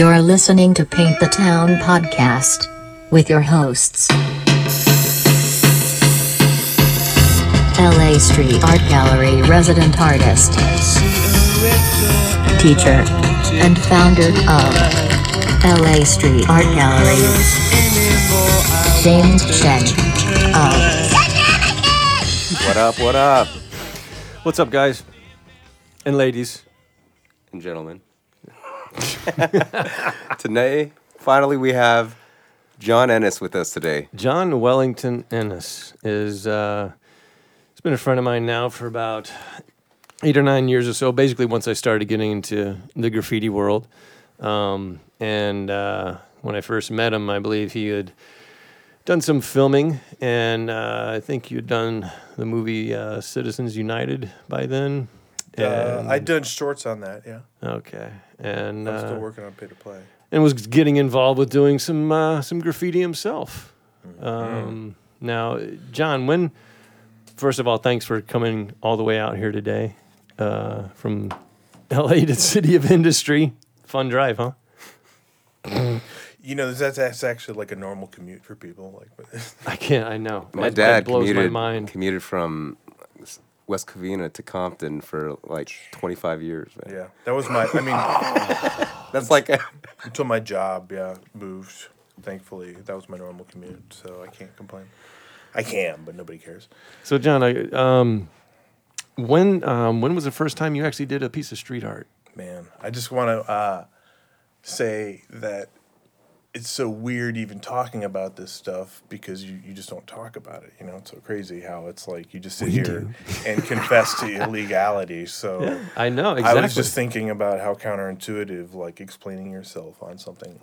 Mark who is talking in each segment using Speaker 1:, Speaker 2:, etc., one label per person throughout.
Speaker 1: You're listening to Paint the Town podcast with your hosts. LA Street Art Gallery resident artist, teacher, and founder of LA Street Art Gallery, James Chen of
Speaker 2: What up, what up,
Speaker 3: What's up, guys and ladies?
Speaker 2: and gentlemen? today, finally, we have John Ennis with us today.
Speaker 3: John Wellington Ennis is uh, he's been a friend of mine now for about eight or nine years or so. Basically, once I started getting into the graffiti world, um, and uh, when I first met him, I believe he had done some filming, and uh, I think you had done the movie uh, Citizens United by then.
Speaker 4: Uh,
Speaker 3: And-
Speaker 4: I done shorts on that. Yeah,
Speaker 3: okay, and
Speaker 4: I'm still
Speaker 3: uh,
Speaker 4: working on pay to play.
Speaker 3: and was getting involved with doing some uh, some graffiti himself. Um, now, John, when first of all, thanks for coming all the way out here today uh, from L.A. to City of Industry. Fun drive, huh?
Speaker 4: You know, that's that's actually like a normal commute for people. Like,
Speaker 3: I can't. I know.
Speaker 2: My
Speaker 3: That-
Speaker 2: dad
Speaker 3: that blows
Speaker 2: commuted,
Speaker 3: my mind.
Speaker 2: commuted from West Covina to Compton for like 25 years, man.
Speaker 4: yeah, that was my. I mean,
Speaker 2: That's like,
Speaker 4: until my job, yeah, moved. Thankfully, that was my normal commute, so I can't complain. I can, but nobody cares.
Speaker 3: So, John, I, um, when um, when was the first time you actually did a piece of street art?
Speaker 4: Man, I just want to uh, say that it's so weird even talking about this stuff because you, you just don't talk about it. You know, it's so crazy how it's like you just sit here and confess to illegality. So
Speaker 3: I know exactly.
Speaker 4: I was just thinking about how counterintuitive, like explaining yourself on something.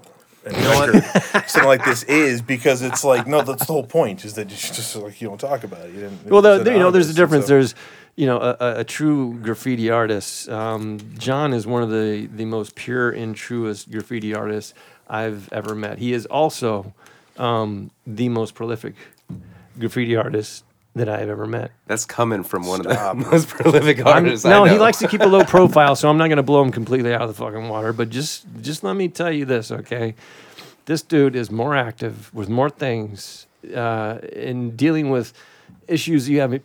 Speaker 4: And record, something like this is because it's like no, that's the whole point is that you just like you don't talk about it. You didn't.
Speaker 3: well, the, you know, there's a difference.
Speaker 4: so-
Speaker 3: There's, you know, a, a, a true graffiti artist. Um, John is one of the the most pure and truest graffiti artists I've ever met. He is also um, the most prolific graffiti artist that I've ever met.
Speaker 2: that's coming from one
Speaker 4: Stop.
Speaker 2: of the most prolific
Speaker 3: I'm-
Speaker 2: artists. I
Speaker 3: no, he likes to keep a low profile, so I'm not going to blow him completely out of the fucking water. But just, just let me tell you this, okay? This dude is more active with more things uh, in dealing with issues you haven't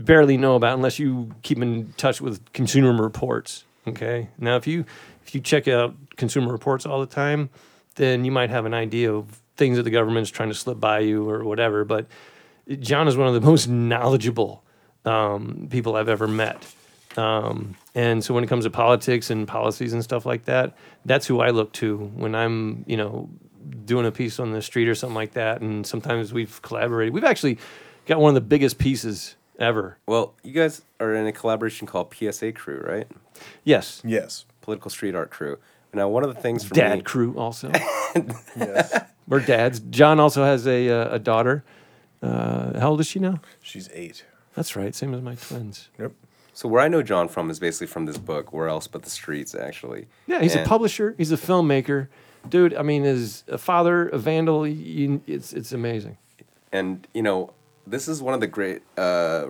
Speaker 3: barely know about unless you keep in touch with Consumer Reports. Okay, now if you if you check out Consumer Reports all the time, then you might have an idea of things that the government's trying to slip by you or whatever. But John is one of the most knowledgeable um, people I've ever met. Um, and so when it comes to politics and policies and stuff like that, that's who I look to when I'm, you know, doing a piece on the street or something like that. And sometimes we've collaborated. We've actually got one of the biggest pieces ever.
Speaker 2: Well, you guys are in a collaboration called PSA Crew, right?
Speaker 3: Yes.
Speaker 4: yes,
Speaker 2: Political Street Art Crew. Now, one of the things for
Speaker 3: Dad
Speaker 2: me,
Speaker 3: crew also.
Speaker 4: yes.
Speaker 3: We're dads. John also has a, uh, a daughter. Uh, how old is she now?
Speaker 4: She's eight.
Speaker 3: That's right. Same as my twins.
Speaker 4: Yep.
Speaker 2: so where I know John from is basically from this book, Where Else But the Streets, actually.
Speaker 3: Yeah, he's a publisher. He's a filmmaker. Dude, I mean, is a father, a vandal. You, it's, it's amazing.
Speaker 2: and you know this is one of the great uh,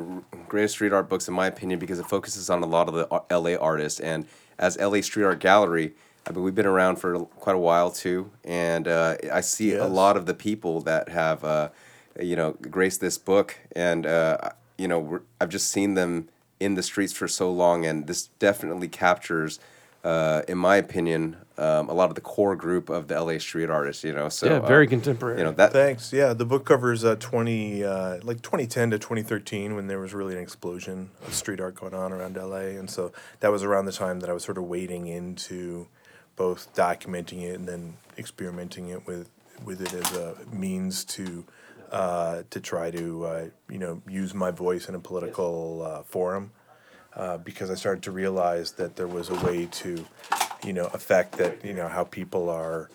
Speaker 2: greatest street art books in my opinion because it focuses on a lot of the uh, la artists and as la street art gallery i mean we've been around for quite a while too and uh, i see a lot of the people that have uh, you know graced this book and uh, you know we're, i've just seen them in the streets for so long and this definitely captures uh, in my opinion um, a lot of the core group of the la street artists you know so
Speaker 3: yeah, very
Speaker 2: uh,
Speaker 3: contemporary.
Speaker 2: you know that
Speaker 4: Thanks. Yeah, the book covers uh, twenty, uh, like twenty ten to twenty thirteen, when there was really an explosion of street art going on around LA, and so that was around the time that I was sort of wading into both documenting it and then experimenting it with with it as a means to uh, to try to uh, you know use my voice in a political uh, forum. Uh, because I started to realize that there was a way to, you know, affect that, you know, how people are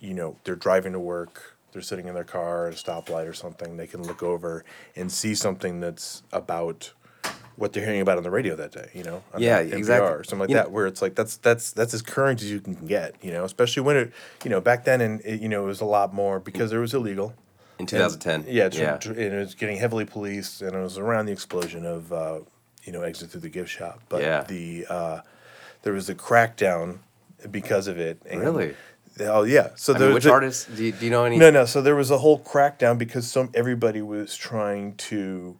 Speaker 4: you know, they're driving to work, they're sitting in their car at a stoplight or something, they can look over and see something that's about what they're hearing about on the radio that day, you know?
Speaker 2: Yeah,
Speaker 4: NPR
Speaker 2: exactly.
Speaker 4: Or something like
Speaker 2: You know-
Speaker 4: that, where it's like that's that's that's as current as you can get, you know, especially when it, you know, back then and it, you know, it was a lot more because it was illegal.
Speaker 2: in 2010
Speaker 4: Yeah, tr-
Speaker 2: yeah
Speaker 4: tr- and it was getting heavily policed, and it was around the explosion of, uh, you know, exit through the gift shop. But
Speaker 2: Yeah.
Speaker 4: the uh, there was a crackdown because of it. And
Speaker 2: Really?
Speaker 4: Oh yeah. So
Speaker 2: I
Speaker 4: there,
Speaker 2: mean, which artists? Do you, do you know any?
Speaker 4: No, no. So there was a whole crackdown because some everybody was trying to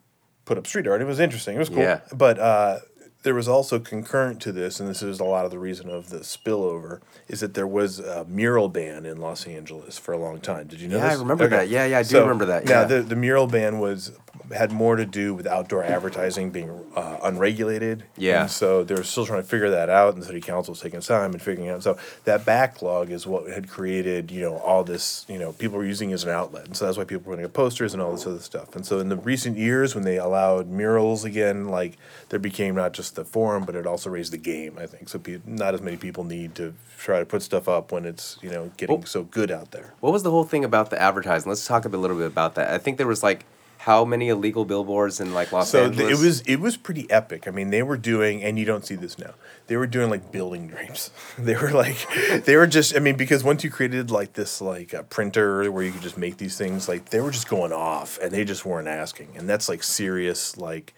Speaker 4: put up street art. It was interesting. It was cool.
Speaker 2: Yeah.
Speaker 4: But uh, there was also concurrent to this, and this is a lot of the reason of the spillover, is that there was a mural ban in Los Angeles for a long time. Did you know
Speaker 2: Yeah, I
Speaker 4: this?
Speaker 2: remember that. Yeah, yeah, I do remember that, yeah.
Speaker 4: the the mural ban was had more to do with outdoor advertising being uh, unregulated.
Speaker 2: Yeah.
Speaker 4: And so they're still trying to figure that out, and the city council was taking time and figuring out. So that backlog is what had created, you know, all this. You know, people were using it as an outlet, and so that's why people were putting up posters and all this other stuff. And so in the recent years, when they allowed murals again, like there became not just the forum, but it also raised the game. I think so. Pe- not as many people need to try to put stuff up when it's you know getting
Speaker 2: Oh.
Speaker 4: so good out there.
Speaker 2: What was the whole thing about the advertising? Let's talk a little bit about that. I think there was like how many illegal billboards in like Los
Speaker 4: so
Speaker 2: Angeles?
Speaker 4: it was it was pretty epic. I mean, they were doing, and you don't see this now. They were doing like building dreams. they were like, they were just. I mean, because once you created like this like a printer where you could just make these things, like they were just going off, and they just weren't asking, and that's like serious. Like,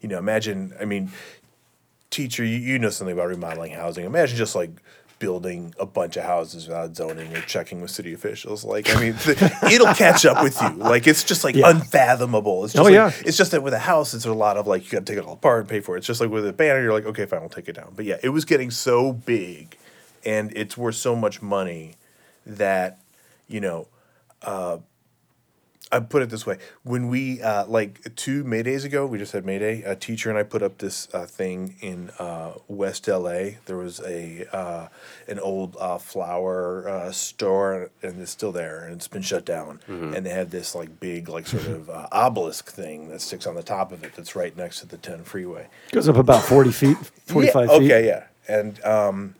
Speaker 4: you know, imagine. I mean, teacher, you, you know something about remodeling housing. Imagine just like building a bunch of houses without zoning or checking with city officials. Like, I mean, the, it'll catch up with you. Like, it's just like
Speaker 3: Yeah.
Speaker 4: unfathomable. It's just
Speaker 3: Oh,
Speaker 4: like,
Speaker 3: yeah.
Speaker 4: it's just that with a house, it's a lot of like you got to take it all apart and pay for it. It's just like with a banner, you're like, okay, fine, we'll take it down. But yeah, it was getting so big, and it's worth so much money that you know. Uh, I put it this way: when we uh, like two May days ago, we just had May Day. A teacher and I put up this uh, thing in uh, West LA. There was a uh, an old uh, flower uh, store, and it's still there, and it's been shut down. And they had this like big, like sort of uh, obelisk thing that sticks on the top of it. That's right next to the ten freeway.
Speaker 3: Goes up about 40 feet, 45
Speaker 4: yeah,
Speaker 3: feet.
Speaker 4: Okay, yeah, and um,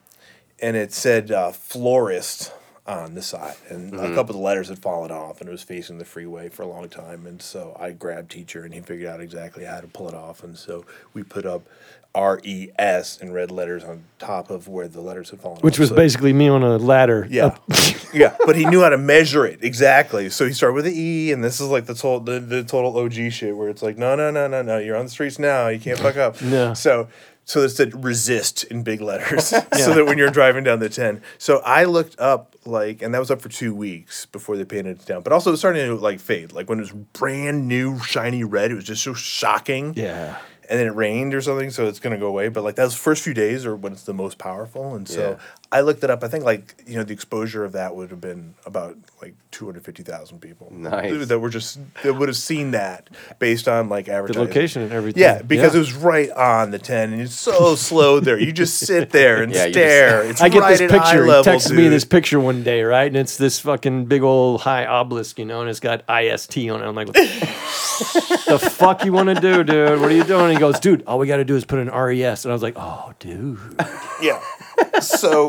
Speaker 4: and it said uh, florist on the side, and a mm-hmm. couple of the letters had fallen off, and it was facing the freeway for a long time. And so I grabbed teacher, and he figured out exactly how to pull it off, and so we put up R E S in red letters on top of where the letters had fallen
Speaker 3: Which
Speaker 4: off.
Speaker 3: was
Speaker 4: So-
Speaker 3: basically me on a ladder.
Speaker 4: yeah, yeah, but he knew how to measure it exactly. So he started with the E, and this is like the total the, the total OG shit where it's like, no, no, no, no, no, you're on the streets now, you can't fuck up.
Speaker 3: Yeah.
Speaker 4: So so it said resist in big letters, so that when you're driving down the ten. So I looked up like, and that was up for two weeks before they painted it down. But also it was starting to like fade. Like when it was brand new shiny red, it was just so shocking
Speaker 3: yeah.
Speaker 4: and then it rained or something, so it's gonna go away. But like those first few days are when it's the most powerful, and so
Speaker 2: Yeah.
Speaker 4: I looked it up. I think like you know the exposure of that would have been about like two hundred fifty thousand people.
Speaker 2: Nice.
Speaker 4: that were just that would have seen that based on like advertising.
Speaker 3: The location and everything.
Speaker 4: Yeah, because it was right on the ten, and it's so slow there. You just sit there and
Speaker 2: Yeah, you just-
Speaker 4: stare. it's
Speaker 3: I get
Speaker 4: right
Speaker 3: this picture. He
Speaker 4: level,
Speaker 3: texts me
Speaker 4: dude.
Speaker 3: this picture one day, right? And it's this fucking big old high obelisk, you know, and it's got IST on it. I'm like, the fuck you want to do, dude? What are you doing? He goes, dude, all we got to do is put an RES. And I was like, oh, dude.
Speaker 4: Yeah. So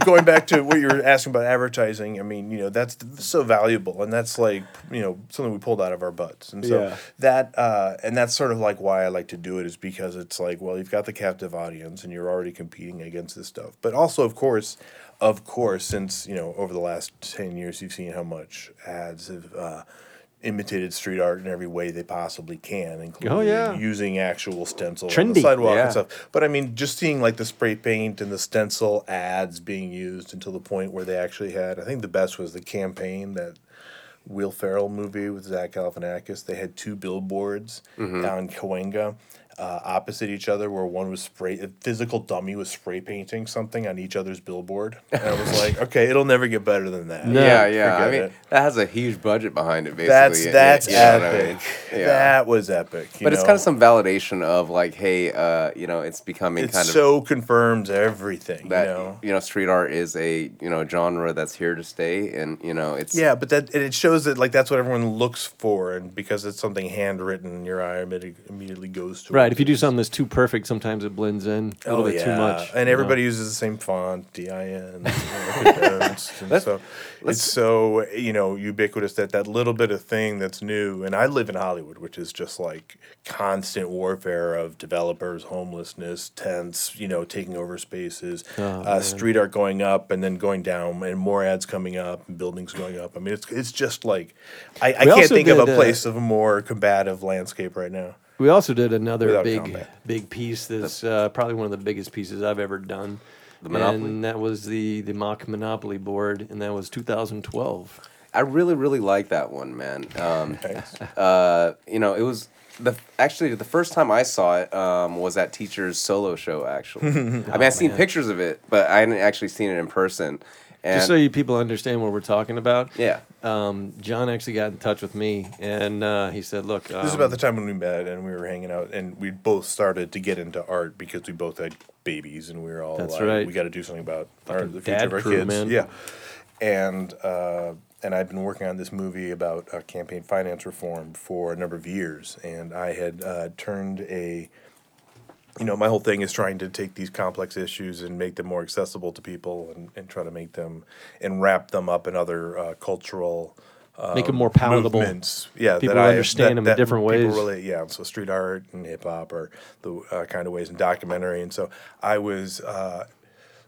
Speaker 4: going back to what you were asking about advertising, I mean, you know, that's so valuable, and that's like, you know, something we pulled out of our butts, and so
Speaker 3: Yeah.
Speaker 4: that, uh, and that's sort of like why I like to do it is because it's like, well, you've got the captive audience, and you're already competing against this stuff, but also, of course, of course, since you know, over the last ten years, you've seen how much ads have. Uh, Imitated street art in every way they possibly can, including
Speaker 3: Oh, yeah.
Speaker 4: using actual stencil on the sidewalk
Speaker 2: Yeah.
Speaker 4: and stuff. But I mean, just seeing like the spray paint and the stencil ads being used until the point where they actually had. I think the best was the campaign that Will Ferrell movie with Zach Galifianakis. They had two billboards mm-hmm. down Cahuenga. Uh, opposite each other, where one was spray, a physical dummy was spray painting something on each other's billboard, and I was like, okay, it'll never get better than that.
Speaker 3: No.
Speaker 2: yeah, yeah. I mean,
Speaker 4: it.
Speaker 2: that has a huge budget behind it. Basically,
Speaker 4: That's that's
Speaker 2: you know what I
Speaker 4: epic.
Speaker 2: mean? Yeah.
Speaker 4: That was epic. you
Speaker 2: but it's kind of some validation of like, hey, uh, you know, it's becoming
Speaker 4: It
Speaker 2: kind of
Speaker 4: so confirms everything.
Speaker 2: that
Speaker 4: you know?
Speaker 2: street art is a you know genre that's here to stay, and you know, it's
Speaker 4: Yeah, but that and it shows that like that's what everyone looks for, and because it's something handwritten, your eye immedi- immediately goes to
Speaker 3: Right. If you do something that's too perfect, sometimes it blends in a little
Speaker 4: Oh,
Speaker 3: bit too much.
Speaker 4: and everybody
Speaker 3: know?
Speaker 4: uses the same font, D I N. and so it's so you know ubiquitous that that little bit of thing that's new. And I live in Hollywood, which is just like constant warfare of developers, homelessness, tents, you know, taking over spaces,
Speaker 3: Oh,
Speaker 4: uh, street art going up and then going down, and more ads coming up, and buildings going up. I mean, it's it's just like I, I can't think of a
Speaker 3: did, uh,
Speaker 4: place of a more combative landscape right now.
Speaker 3: We also did another
Speaker 4: Without
Speaker 3: big,
Speaker 4: combat.
Speaker 3: big piece that's uh, probably one of the biggest pieces I've ever done.
Speaker 2: The Monopoly?
Speaker 3: And that was the the mock Monopoly board, and that was 2012.
Speaker 2: I really, really like that one, man. Um,
Speaker 4: Thanks.
Speaker 2: uh, you know, it was the actually the first time I saw it um, was at teacher's solo show. Actually, I mean, I've seen
Speaker 3: man.
Speaker 2: pictures of it, but I hadn't actually seen it in person. And
Speaker 3: Just so you people understand what we're talking about.
Speaker 2: yeah,
Speaker 3: Um, John actually got in touch with me, and uh, he said, "Look, um,
Speaker 4: This is about the time when we met and we were hanging out, and we both started to get into art because we both had babies, and we were all
Speaker 3: That's
Speaker 4: like,
Speaker 3: right.
Speaker 4: "We got to do something about our, the future
Speaker 3: dad
Speaker 4: of our
Speaker 3: crew,
Speaker 4: kids."
Speaker 3: man.
Speaker 4: Yeah, and uh, and I've been working on this movie about uh, campaign finance reform for a number of years, and I had uh, turned a you know, my whole thing is trying to take these complex issues and make them more accessible to people and, and try to make them and wrap them up in other uh, cultural
Speaker 3: make them more palatable."
Speaker 4: movements. Yeah,
Speaker 3: People
Speaker 4: that I-
Speaker 3: understand
Speaker 4: that-
Speaker 3: them in different ways.
Speaker 4: Relate, yeah, so street art and hip hop are the uh, kind of ways in documentary, and so I was uh,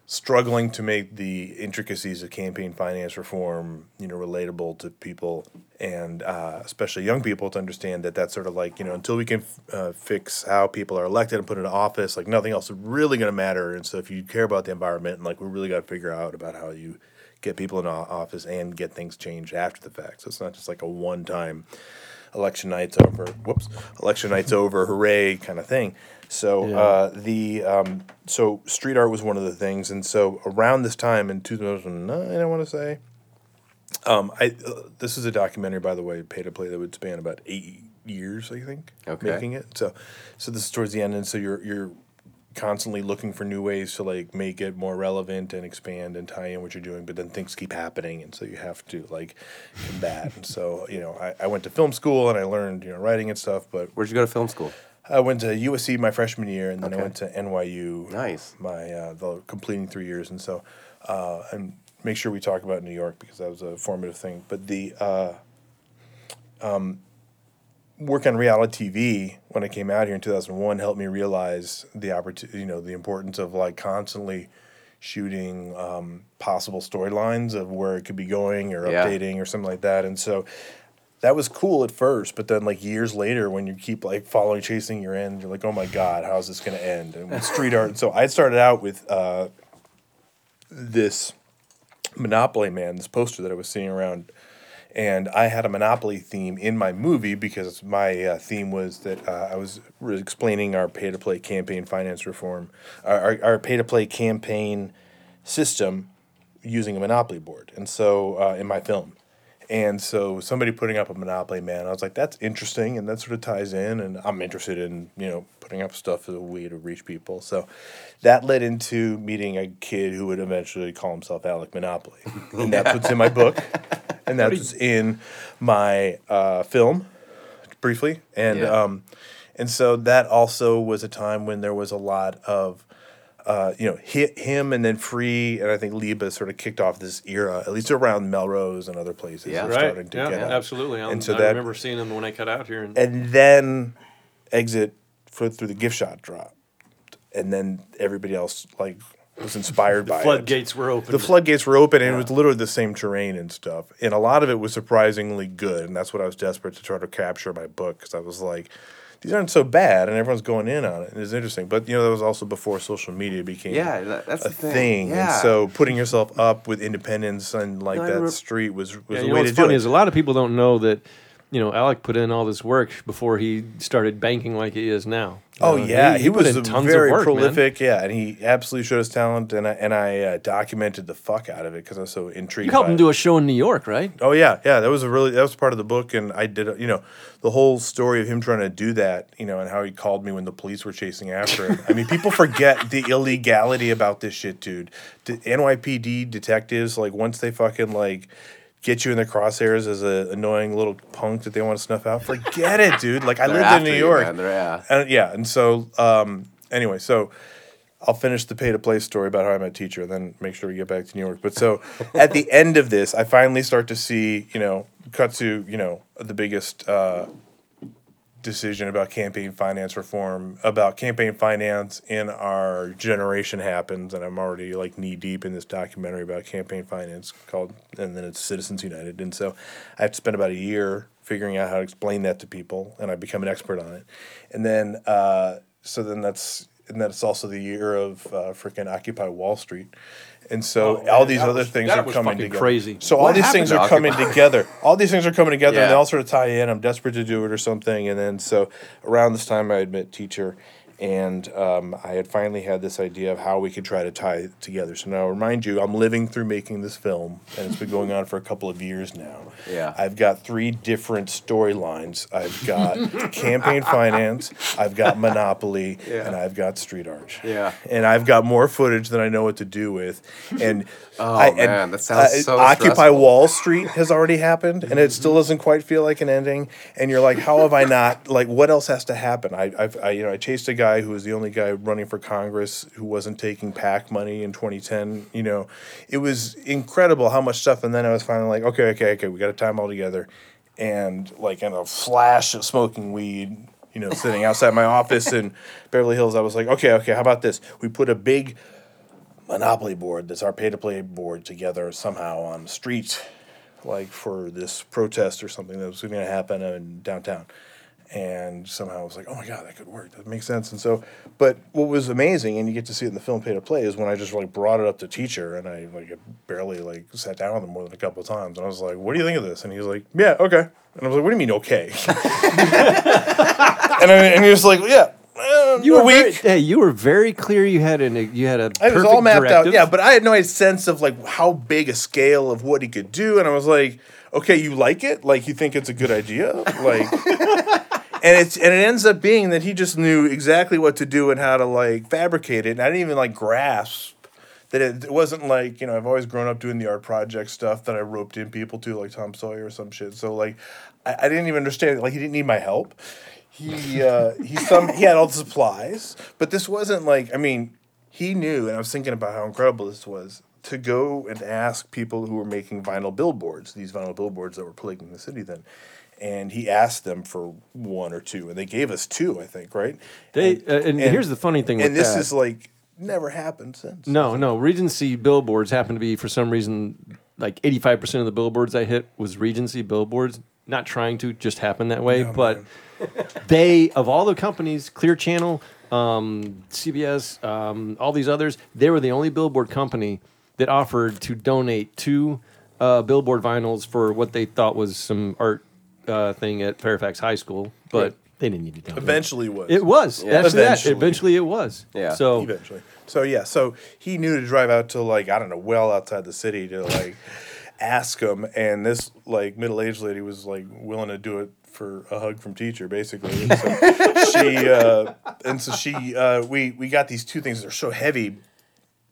Speaker 4: struggling to make the intricacies of campaign finance reform, you know, relatable to people and uh, especially young people to understand that that's sort of like you know until we can uh, fix how people are elected and put into office, like nothing else is really going to matter. And so if you care about the environment, like we really got to figure out about how you get people in office and get things changed after the fact. So it's not just like a one time election night's over. Whoops, election night's over, hooray kind of thing. So
Speaker 3: Yeah.
Speaker 4: uh, the um, so street art was one of the things, and so around this time in two thousand nine, I want to say, um, I uh, this is a documentary by the way, pay to play that would span about eight years, I think,
Speaker 2: Okay.
Speaker 4: making it. So so this is towards the end, and so you're you're constantly looking for new ways to like make it more relevant and expand and tie in what you're doing but then things keep happening and so you have to like combat and so you know I, I went to film school and i learned you know writing and stuff but
Speaker 2: where'd you go to film school?
Speaker 4: i went to usc my freshman year and then i went to nyu
Speaker 2: Nice.
Speaker 4: my uh, the completing three years and so uh, and make sure we talk about new york because that was a formative thing but the uh, um, work on reality TV when I came out here in 2001 helped me realize the opportunity, you know, the importance of like constantly shooting um, possible storylines of where it could be going or
Speaker 2: Yeah.
Speaker 4: updating or something like that. And so that was cool at first, but then like years later, when you keep like following, chasing your end, you're like, oh my god, how's this going to end? And with street art, so I started out with uh, this Monopoly Man, this poster that I was seeing around and I had a Monopoly theme in my movie because my uh, theme was that uh, I was re- explaining our pay to play campaign finance reform, our, our, pay to play campaign system using a Monopoly board, and so uh, in my film. And so somebody putting up a Monopoly man, I was like, that's interesting, and that sort of ties in. And I'm interested in you know putting up stuff as a way to reach people. So that led into meeting a kid who would eventually call himself Alec Monopoly, and that's what's in my book, and that's what's in my uh, film, briefly. And
Speaker 2: Yeah.
Speaker 4: um, and so that also was a time when there was a lot of uh, you know, hit him and then free, and I think Liba sort of kicked off this era, at least around Melrose and other places.
Speaker 2: Yeah.
Speaker 4: of
Speaker 2: Right.
Speaker 4: starting to
Speaker 3: yeah,
Speaker 4: get up.
Speaker 3: absolutely. I'm,
Speaker 4: And so
Speaker 3: I
Speaker 4: that-
Speaker 3: remember seeing them when I cut out here. And,
Speaker 4: And then exit for, through the gift shop drop, and then everybody else like was inspired by it.
Speaker 3: floodgates were open.
Speaker 4: The floodgates were open, and it was literally the same terrain and stuff. And a lot of it was surprisingly good, and that's what I was desperate to try to capture in my book because I was like, these aren't so bad, and everyone's going in on it. And it's interesting, but you know that was also before social media became
Speaker 2: Yeah, that, that's
Speaker 4: a
Speaker 2: the thing.
Speaker 4: thing.
Speaker 2: Yeah.
Speaker 4: And so putting yourself up with independence and like
Speaker 2: No,
Speaker 4: that
Speaker 2: remember-
Speaker 4: street was was
Speaker 3: Yeah,
Speaker 4: a
Speaker 3: you know
Speaker 4: way
Speaker 3: what's
Speaker 4: to do
Speaker 3: funny
Speaker 4: it.
Speaker 3: is a lot of people don't know that, you know, Alec put in all this work before he started banking like he is now.
Speaker 4: Oh yeah, he, was
Speaker 3: in
Speaker 4: a
Speaker 3: tons
Speaker 4: very
Speaker 3: work, man.
Speaker 4: prolific. Yeah, and he absolutely showed his talent, and I and I uh, documented the fuck out of it because I was so intrigued.
Speaker 3: You helped
Speaker 4: by
Speaker 3: him
Speaker 4: it.
Speaker 3: do a show in New York, right?
Speaker 4: Oh yeah, yeah. That was a really that was part of the book, and I did you know the whole story of him trying to do that, you know, and how he called me when the police were chasing after him. I mean, people forget the illegality about this shit, dude. The NYPD detectives, like once they fucking like get you in their crosshairs as a annoying little punk that they want to snuff out, forget it, dude. Like I lived in New
Speaker 2: you,
Speaker 4: York,
Speaker 2: man. Yeah.
Speaker 4: and yeah, and so um, anyway, so I'll finish the pay to play story about how I met teacher, and then make sure we get back to New York. But so at the end of this, I finally start to see, you know, cut to you know the biggest uh, decision about campaign finance reform, about campaign finance in our generation happens, and I'm already like knee deep in this documentary about campaign finance called, and then it's Citizens United, and so I have to spend about a year figuring out how to explain that to people, and I become an expert on it, and then uh, so then that's and then it's also the year of uh, freaking Occupy Wall Street. And so all these
Speaker 3: Oh,
Speaker 4: other
Speaker 3: was-
Speaker 4: things are coming together.
Speaker 3: crazy.
Speaker 4: So all these things are coming together. All these things are coming together, and they all sort of tie in. I'm desperate to do it or something. And then so around this time, I admit teacher, and um, I had finally had this idea of how we could try to tie it together. So now, remind you, I'm living through making this film, and it's been going on for a couple of years now.
Speaker 2: Yeah.
Speaker 4: I've got three different storylines. I've got campaign finance, I've got Monopoly,
Speaker 2: Yeah.
Speaker 4: and I've got Street art.
Speaker 2: Yeah.
Speaker 4: And I've got more footage than I know what to do with. And
Speaker 2: Oh,
Speaker 4: I, and,
Speaker 2: man, that sounds so
Speaker 4: Occupy
Speaker 2: stressful.
Speaker 4: Wall Street has already happened, and it still doesn't quite feel like an ending. And you're like, how have I not? Like, what else has to happen? I, I've, I, you know, I chased a guy who was the only guy running for Congress who wasn't taking PAC money in 2010. You know, it was incredible how much stuff. And then I was finally like, okay, okay, okay, we got to them all together. And like in a flash of smoking weed, you know, sitting outside my office in Beverly Hills, I was like, okay, okay, how about this? We put a big Monopoly board that's our pay to play board together somehow on the street, like for this protest or something that was going to happen in downtown. And somehow I was like, oh my God, that could work. That makes sense. And so, but what was amazing, and you get to see it in the film pay to play, is when I just like brought it up to teacher and I like barely like sat down with him more than a couple of times. And I was like, what do you think of this? And he was like, yeah, okay. And I was like, what do you mean, okay? and, I, and he was like, yeah. uh,
Speaker 3: You were very, hey, you were very clear. You had an you had a
Speaker 4: It was all mapped
Speaker 3: directive.
Speaker 4: out. Yeah, but I had no sense of like how big a scale of what he could do, and I was like, okay, you like it? Like you think it's a good idea? Like, and it's and it ends up being that he just knew exactly what to do and how to like fabricate it. And I didn't even like grasp that it, it wasn't like you know I've always grown up doing the art project stuff that I roped in people to like Tom Sawyer or some shit. So like I, I didn't even understand like he didn't need my help. He uh, he some he had all the supplies, but this wasn't like I mean he knew, and I was thinking about how incredible this was to go and ask people who were making vinyl billboards, these vinyl billboards that were plaguing the city then. And he asked them for one or two, and they gave us two, I think, right?
Speaker 3: They uh, and, here's the funny thing.
Speaker 4: and this
Speaker 3: that.
Speaker 4: is like never happened since.
Speaker 3: No, no. Regency billboards happen to be for some reason like 85% of the billboards I hit was Regency billboards. Not trying to, just happened that way.
Speaker 4: Yeah,
Speaker 3: but they, of all the companies, Clear Channel, um, CBS, um, all these others, they were the only billboard company that offered to donate two uh, billboard vinyls for what they thought was some art uh, thing at Fairfax High School. But
Speaker 4: Right.
Speaker 3: they didn't need to donate.
Speaker 4: Eventually was.
Speaker 3: It was.
Speaker 2: Yeah.
Speaker 3: Actually, that.
Speaker 4: Eventually.
Speaker 3: Eventually it was.
Speaker 2: Yeah.
Speaker 3: So
Speaker 4: eventually. So yeah, so he knew to drive out to like I don't know, well outside the city to like ask him, and this like middle aged lady was like willing to do it for a hug from teacher, basically. And so she uh, and so she uh, we we got these two things that are so heavy.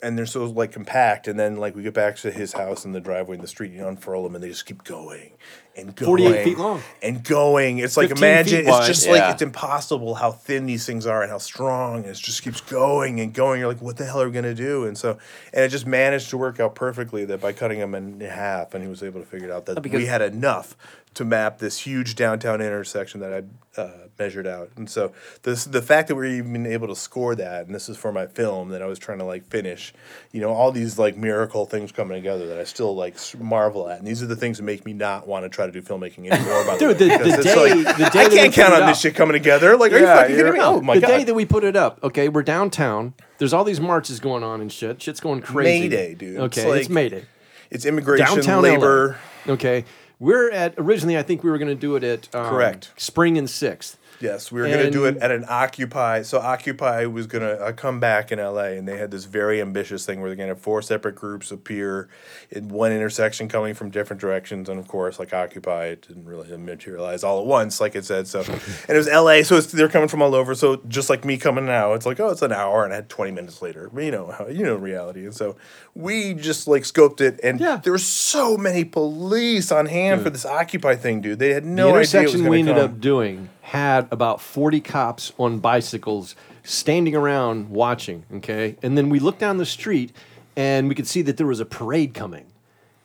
Speaker 4: And they're so like compact, and then like we get back to his house in the driveway in the street, and you unfurl them, and they just keep going and going,
Speaker 3: 48 feet long.
Speaker 4: and going. It's like
Speaker 3: 15
Speaker 4: imagine it's
Speaker 3: wide.
Speaker 4: just
Speaker 2: Yeah.
Speaker 4: like it's impossible how thin these things are and how strong, and it just keeps going and going. You're like, what the hell are we gonna do? And so, and it just managed to work out perfectly that by cutting them in half, and he was able to figure it out that
Speaker 3: because-
Speaker 4: we had enough to map this huge downtown intersection that I'd uh, measured out. And so, this the fact that we are even able to score that, and this is for my film that I was trying to like finish, you know, all these like miracle things coming together that I still like marvel at, and these are the things that make me not want to try to do filmmaking anymore. By
Speaker 3: Dude,
Speaker 4: the,
Speaker 3: the-
Speaker 4: way,
Speaker 3: the
Speaker 4: it's
Speaker 3: day-
Speaker 4: like,
Speaker 3: the day
Speaker 4: I can't count on this shit coming together. Like, are you fucking kidding me? Oh my
Speaker 3: the
Speaker 4: god!
Speaker 3: day that we put it up, okay, we're downtown. There's all these marches going on and shit. Shit's going crazy.
Speaker 4: Mayday, dude.
Speaker 3: Okay,
Speaker 4: It's
Speaker 3: it's, Mayday.
Speaker 4: it's immigration,
Speaker 3: Downtown
Speaker 4: labor.
Speaker 3: LA. Okay, we're at originally. I think we were going to do it at um,
Speaker 4: Correct.
Speaker 3: Spring and Sixth.
Speaker 4: Yes, we were going to do it at an Occupy. So Occupy was going to uh, come back in LA, and they had this very ambitious thing where they're going to have four separate groups appear in one intersection, coming from different directions. And of course, like Occupy, it didn't really materialize all at once, like it said. So, and it was LA, so it's, they're coming from all over. So just like me coming now, it's like oh, it's an hour, and I had twenty minutes later. You know how you know reality, and so we just like scoped it, and
Speaker 3: Yeah.
Speaker 4: there were so many police on hand for this Occupy thing, dude. They had
Speaker 3: The
Speaker 4: no idea it
Speaker 3: intersection
Speaker 4: going
Speaker 3: we ended
Speaker 4: come.
Speaker 3: up doing had about 40 cops on bicycles standing around watching. Okay, and then we looked down the street and we could see that there was a parade coming.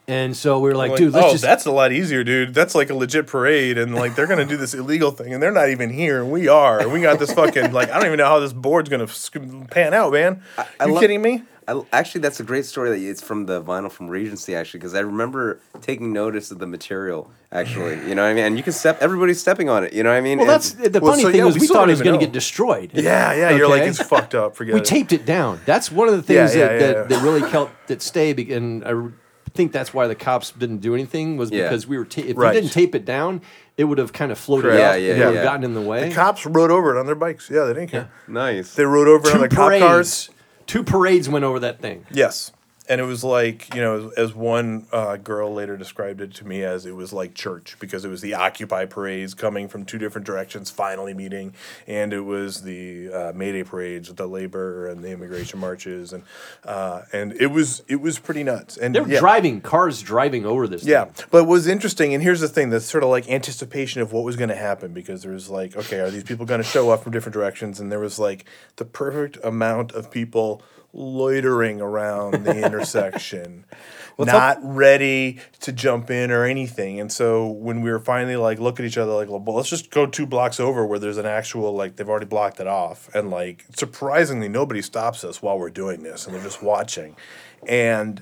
Speaker 3: And so we were like,
Speaker 4: Like,
Speaker 3: dude, let's
Speaker 4: oh,
Speaker 3: just
Speaker 4: that's a lot easier, dude. That's like a legit parade, and like they're gonna do this illegal thing, and they're not even here, and we are. And we got this fucking like I don't even know how this board's gonna pan out, man.
Speaker 2: I
Speaker 4: you
Speaker 2: lo-
Speaker 4: kidding me?
Speaker 2: I, actually, that's a great story. That it's from the vinyl from Regency, actually, because I remember taking notice of the material. Actually, you know what I mean. And you can step. Everybody's stepping on it. You know what I mean.
Speaker 3: Well,
Speaker 2: And-
Speaker 3: that's the
Speaker 4: Well,
Speaker 3: funny
Speaker 4: so,
Speaker 3: thing
Speaker 4: yeah,
Speaker 3: is
Speaker 4: we
Speaker 3: we thought it was going to get destroyed.
Speaker 4: Yeah, yeah. You're like it's fucked up. Forget it.
Speaker 3: we
Speaker 4: it.
Speaker 3: taped it down. That's one of the things
Speaker 4: yeah,
Speaker 3: that,
Speaker 4: yeah,
Speaker 3: that,
Speaker 4: yeah.
Speaker 3: that really helped that stay. be- And I r- think that's why the cops didn't do anything was
Speaker 2: Yeah.
Speaker 3: because we were. Ta- if
Speaker 4: Right.
Speaker 3: you didn't tape it down, it would have kind of floated
Speaker 4: Correct.
Speaker 3: up.
Speaker 2: Yeah, yeah,
Speaker 3: and would
Speaker 2: yeah.
Speaker 3: have gotten in the way.
Speaker 4: The cops rode over it on their bikes. Yeah, they didn't care.
Speaker 2: nice.
Speaker 4: They rode over it on
Speaker 3: two
Speaker 4: their cop cars.
Speaker 3: Two parades went over that thing.
Speaker 4: Yes. And it was like, you know, as one uh, girl later described it to me as it was like church because it was the Occupy parades coming from two different directions finally meeting. And it was the uh, Mayday parades with the labor and the immigration marches. And uh, and it was it was pretty nuts. And
Speaker 3: they're
Speaker 4: yeah.
Speaker 3: driving cars driving over this.
Speaker 4: Yeah,
Speaker 3: thing.
Speaker 4: but what was interesting, and here's the thing: that's sort of like anticipation of what was going to happen because there was like, okay, are these people going to show up from different directions? And there was like the perfect amount of people loitering around the intersection, not ready to jump in or anything. And so when we were finally like look at each other, like, well, let's just go two blocks over where there's an actual like they've already blocked it off, and like surprisingly nobody stops us while we're doing this, and they're just watching, and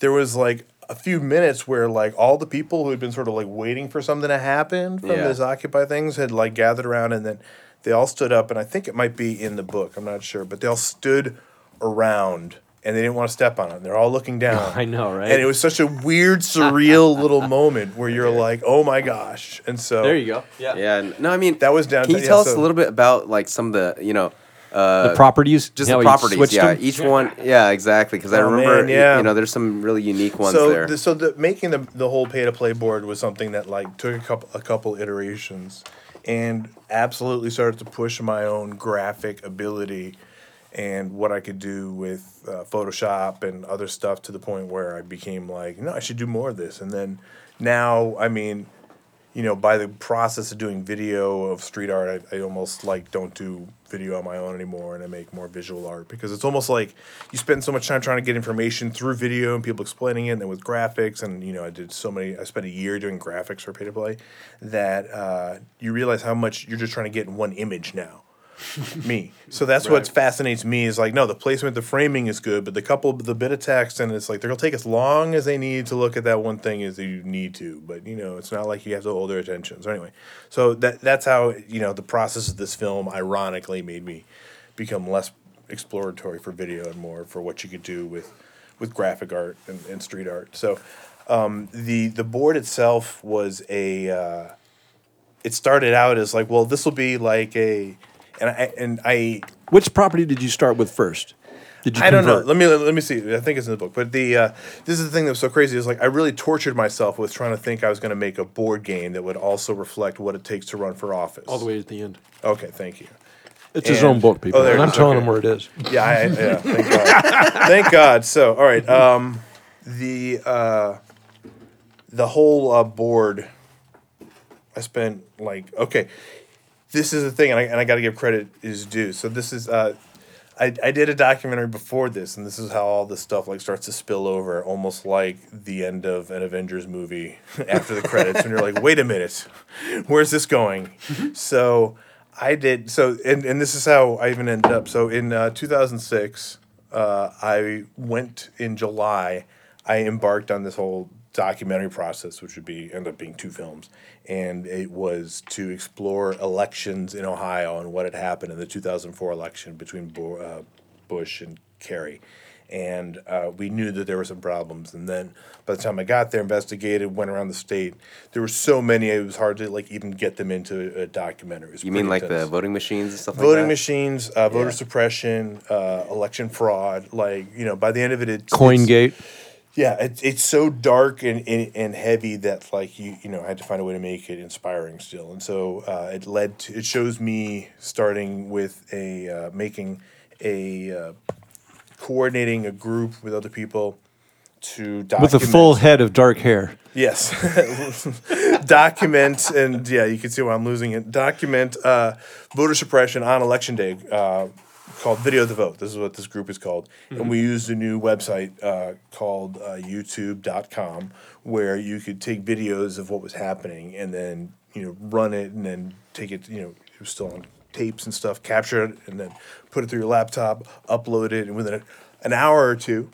Speaker 4: there was like a few minutes where like all the people who had been sort of like waiting for something to happen from
Speaker 2: Yeah.
Speaker 4: this occupy things had like gathered around and then they all stood up. And i think it might be in the book. I'm not sure. But they all stood around and they didn't want to step on it they're all looking down
Speaker 3: I know, right?
Speaker 4: and it was such a weird surreal little moment where you're like oh my gosh and so
Speaker 3: There you go. Yeah.
Speaker 2: yeah. No, I mean
Speaker 4: That was down
Speaker 2: Can
Speaker 4: to-
Speaker 2: you
Speaker 4: yeah,
Speaker 2: tell us
Speaker 4: so-
Speaker 2: a little bit about like some of the you know uh,
Speaker 3: the properties.
Speaker 2: just
Speaker 3: how
Speaker 2: the properties?
Speaker 3: switched
Speaker 2: Yeah,
Speaker 3: them?
Speaker 2: each one. Yeah, exactly. Because I
Speaker 4: Oh,
Speaker 2: remember,
Speaker 4: man, yeah.
Speaker 2: you know, there's some really unique ones
Speaker 4: so
Speaker 2: there.
Speaker 4: The, so the making the the whole pay to play board was something that like took a couple a couple iterations and absolutely started to push my own graphic ability and what I could do with uh, Photoshop and other stuff to the point where I became like, no, I should do more of this. And then now, I mean, you know, by the process of doing video of street art, I, I almost like don't do video on my own anymore, and I make more visual art because it's almost like you spend so much time trying to get information through video and people explaining it, and then with graphics, and you know, I did so many. I spent a year doing graphics for pay to play that uh, you realize how much you're just trying to get in one image now. Me. So that's what fascinates me is like, no, the placement, the framing is good, but the couple, the bit of text, and it's like they're gonna take as long as they need to look at that one thing as you need to. But you know, it's not like you have to hold their attention. So anyway, so that that's how you know the process of this film, ironically, made me become less exploratory for video and more for what you could do with with graphic art and, and street art. So um, the the board itself was a. Uh, it started out as like, well, this will be like a, and I and I
Speaker 5: Which property did you start with first? Did you
Speaker 4: I don't know. Let me let me see. I think it's in the book. But the uh, this is the thing that was so crazy is like I really tortured myself with trying to think I was going to make a board game that would also reflect what it takes to run for office.
Speaker 5: All the way at the end.
Speaker 4: Okay, thank you.
Speaker 5: It's his own book, people.
Speaker 4: Oh,
Speaker 5: and I'm telling
Speaker 4: okay.
Speaker 5: him where it is.
Speaker 4: Yeah, I, yeah. Thank God. thank God. So, all right. Um, the uh, the whole uh, board. I spent like okay. This is the thing, and I, and I got to give credit is due. So this is. Uh, I, I did a documentary before this, and this is how all this stuff like starts to spill over, almost like the end of an Avengers movie after the credits, and you're like, wait a minute, where's this going? so I did so, and, and this is how I even ended up. So in uh, 2006, uh, I went in July. I embarked on this whole documentary process, which would be end up being two films, and it was to explore elections in Ohio and what had happened in the 2004 election between Bo- uh, Bush and Kerry. And uh, we knew that there were some problems. And then by the time I got there, investigated, went around the state, there were so many it was hard to like even get them into a documentary.
Speaker 2: You mean
Speaker 4: pretty
Speaker 2: like the voting machines and stuff like
Speaker 4: voting
Speaker 2: that?
Speaker 4: machines, uh, voter
Speaker 2: Yeah.
Speaker 4: suppression, uh, election fraud. Like you know, by the end of it, it's it's-
Speaker 5: CoinGate.
Speaker 4: Yeah, it's it's so dark and, and and heavy that like you you know I had to find a way to make it inspiring still, and so uh, it led to it shows me starting with a uh, making a uh, coordinating a group with other people to document
Speaker 5: With a full head of dark hair.
Speaker 4: Yes. document, and yeah, you can see why I'm losing it. Document uh, voter suppression on election day uh, called Video the Vote. This is what this group is called. And we used a new website uh, called uh, youtube.com where you could take videos of what was happening and then, you know, run it and then take it, you know, it was still on tapes and stuff, capture it and then put it through your laptop, upload it, and within a, an hour or two,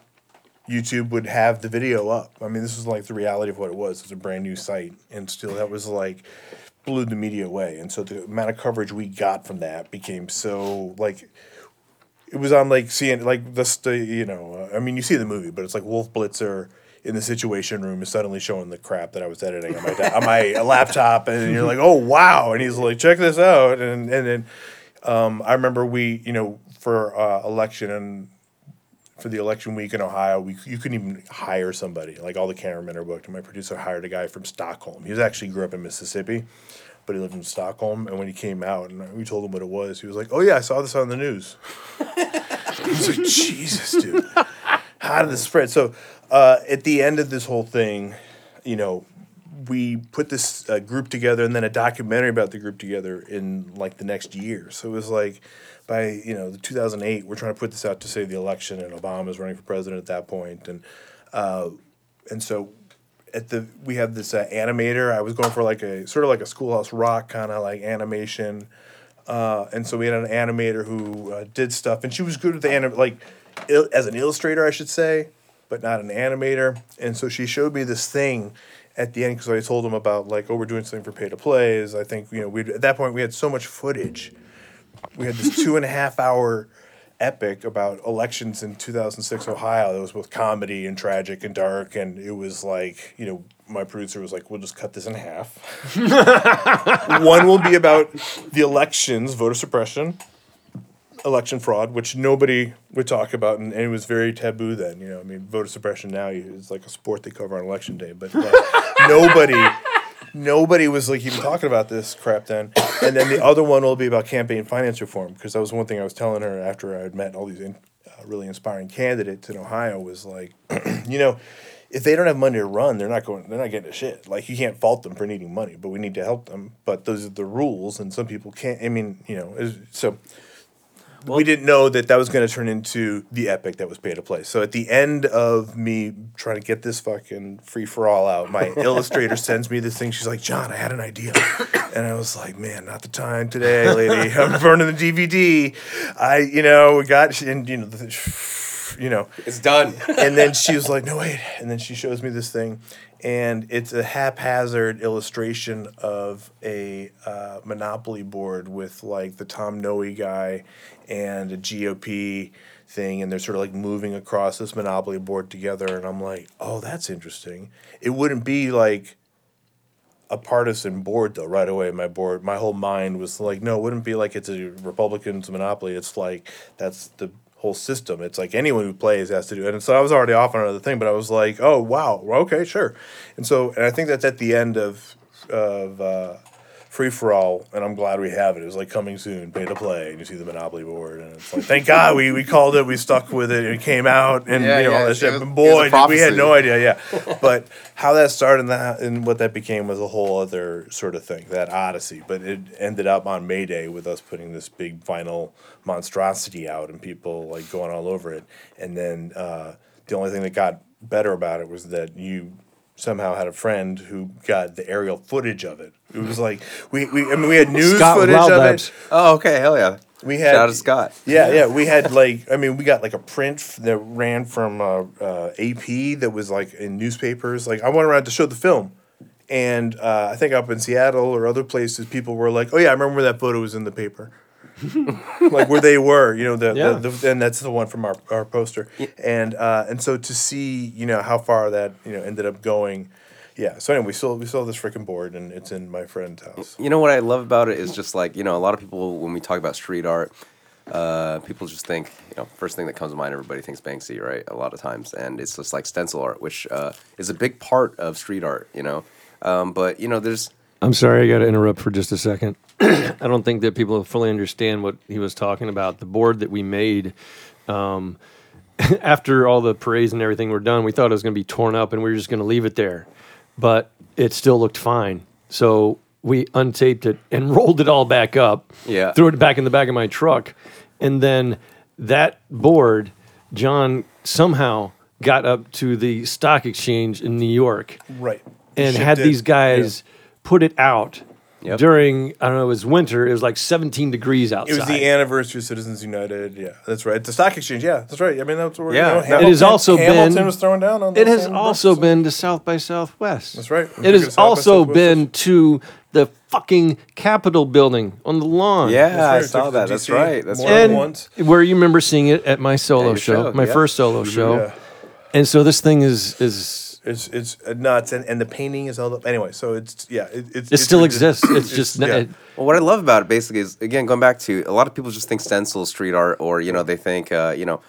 Speaker 4: YouTube would have the video up. I mean, this was like the reality of what it was. It was a brand new site, and still that was like blew the media away. And so the amount of coverage we got from that became so like it was on like seeing like this the you know uh, I mean you see the movie, but it's like Wolf Blitzer in the Situation Room is suddenly showing the crap that I was editing on my da- on my laptop, and you're like, oh wow, and he's like, check this out, and and then um, I remember we you know for uh, election and for the election week in Ohio, we you couldn't even hire somebody. Like all the cameramen are booked, and my producer hired a guy from Stockholm. He was actually grew up in Mississippi, but he lived in Stockholm. And when he came out, and we told him what it was, he was like, "Oh yeah, I saw this on the news." I was like, "Jesus, dude, how did this spread?" So uh, at the end of this whole thing, you know, we put this uh, group together and then a documentary about the group together in like the next year. So it was like by you know the 2008, we're trying to put this out to save the election, and Obama was running for president at that point, and uh, and so at the we had this uh, animator. I was going for like a sort of like a Schoolhouse Rock kind of like animation. Uh, and so we had an animator who uh, did stuff, and she was good with the anim- like il- as an illustrator, I should say, but not an animator. And so she showed me this thing at the end because I told them about like, oh, we're doing something for pay to plays. I think you know we at that point we had so much footage. We had this two and a half hour epic about elections in 2006 Ohio that was both comedy and tragic and dark, and it was like you know my producer was like, we'll just cut this in half. One will be about the elections, voter suppression, election fraud, which nobody would talk about, and, and it was very taboo then. You know, I mean, voter suppression now is like a sport they cover on election day, but uh, nobody, nobody was like even talking about this crap then. And then the other one will be about campaign finance reform because that was one thing I was telling her after I had met all these in, uh, really inspiring candidates in Ohio was like, you know. If they don't have money to run, they're not going. They're not getting a shit. Like you can't fault them for needing money, but we need to help them. But those are the rules, and some people can't. I mean, you know, is- so we didn't know that that was going to turn into the epic that was pay to play. So at the end of me trying to get this fucking free for all out, my illustrator sends me this thing. She's like, "John, I had an idea," and I was like, "Man, not the time today, lady. I'm burning the DVD. I, you know, we got and you know, the, you know."
Speaker 2: It's done.
Speaker 4: and then she was like, "No, wait!" And then she shows me this thing, and it's a haphazard illustration of a uh, Monopoly board with like the Tom Noe guy and a GOP thing, and they're sort of like moving across this Monopoly board together. And I'm like, "Oh, that's interesting." It wouldn't be like a partisan board though right away my board my whole mind was like no it wouldn't be like it's a republicans monopoly it's like that's the whole system. It's like anyone who plays has to do it. And so i was already off on another thing but i was like oh wow okay sure. And so and i think that's at the end of of uh, free for all and i'm glad we have it. It was like coming soon pay to play and you see the monopoly board and it's like thank god we, we called it we stuck with it and it came out and
Speaker 2: Yeah,
Speaker 4: you know
Speaker 2: yeah,
Speaker 4: all that shit.
Speaker 2: was-
Speaker 4: but boy we had no idea yeah. But how that started and that and what that became was a whole other sort of thing that odyssey. But it ended up on may day with us putting this big vinyl monstrosity out and people like going all over it. And then uh, the only thing that got better about it was that you somehow had a friend who got the aerial footage of it it was like we, we I mean we had news
Speaker 5: Scott
Speaker 4: footage
Speaker 5: Loud
Speaker 4: of
Speaker 5: Labs.
Speaker 4: it
Speaker 2: Oh, okay. Hell yeah.
Speaker 4: we had
Speaker 2: Shout out to Scott.
Speaker 4: yeah, yeah. We had like, I mean, we got like a print that ran from uh, uh, AP that was like in newspapers. Like, I went around to show the film, and uh, I think up in Seattle or other places, people were like, "Oh yeah, I remember that photo was in the paper." like where they were, you know, the,
Speaker 3: Yeah.
Speaker 4: the, the and that's the one from our, our poster, and uh, and so to see, you know, how far that you know ended up going, yeah. So anyway, we still we still have this freaking board, and it's in my friend's house.
Speaker 2: You know what I love about it is just like you know a lot of people when we talk about street art, uh, people just think you know first thing that comes to mind everybody thinks Banksy right a lot of times and it's just like stencil art which uh, is a big part of street art you know, um, but you know there's
Speaker 3: I'm sorry, I got to interrupt for just a second. I don't think that people fully understand what he was talking about. The board that we made um, after all the parades and everything were done, we thought it was going to be torn up and we were just going to leave it there, but it still looked fine. So we untaped it and rolled it all back up.
Speaker 2: Yeah.
Speaker 3: threw it back in the back of my truck, and then that board, John somehow got up to the stock exchange in New York
Speaker 4: Right.
Speaker 3: and
Speaker 4: Shipped
Speaker 3: had
Speaker 4: it.
Speaker 3: these guys put it out
Speaker 2: Yep.
Speaker 3: during I don't know it was winter. It was like 17 degrees outside.
Speaker 4: It was the anniversary of Citizens United. Yeah, that's right. The stock exchange. Yeah, that's right. I mean, that's where
Speaker 2: Yeah.
Speaker 4: You know,
Speaker 2: It
Speaker 3: has also
Speaker 4: Hamilton
Speaker 3: been-
Speaker 4: was thrown down on.
Speaker 3: It has also
Speaker 4: buses.
Speaker 3: been to South by Southwest.
Speaker 4: That's right.
Speaker 3: It
Speaker 4: it
Speaker 3: has also been to the fucking Capitol building on the lawn.
Speaker 2: Yeah,
Speaker 4: That's
Speaker 2: I saw
Speaker 4: Took it to
Speaker 2: that. That's right. That's
Speaker 4: more
Speaker 2: right.
Speaker 4: than
Speaker 3: And
Speaker 4: once.
Speaker 3: where you remember seeing it at my solo
Speaker 2: your
Speaker 3: show,
Speaker 2: show,
Speaker 3: my
Speaker 2: yeah.
Speaker 3: first solo show.
Speaker 4: Yeah.
Speaker 3: And so this thing is is
Speaker 4: It's it's uh, nuts, and, and the painting is all up. Anyway, so it's yeah, it, it's
Speaker 3: it still
Speaker 4: ridiculous.
Speaker 3: exists. It's just
Speaker 4: yeah.
Speaker 3: it-
Speaker 2: Well, what I love about it basically is again going back to a lot of people just think stencil street art or you know they think uh, you know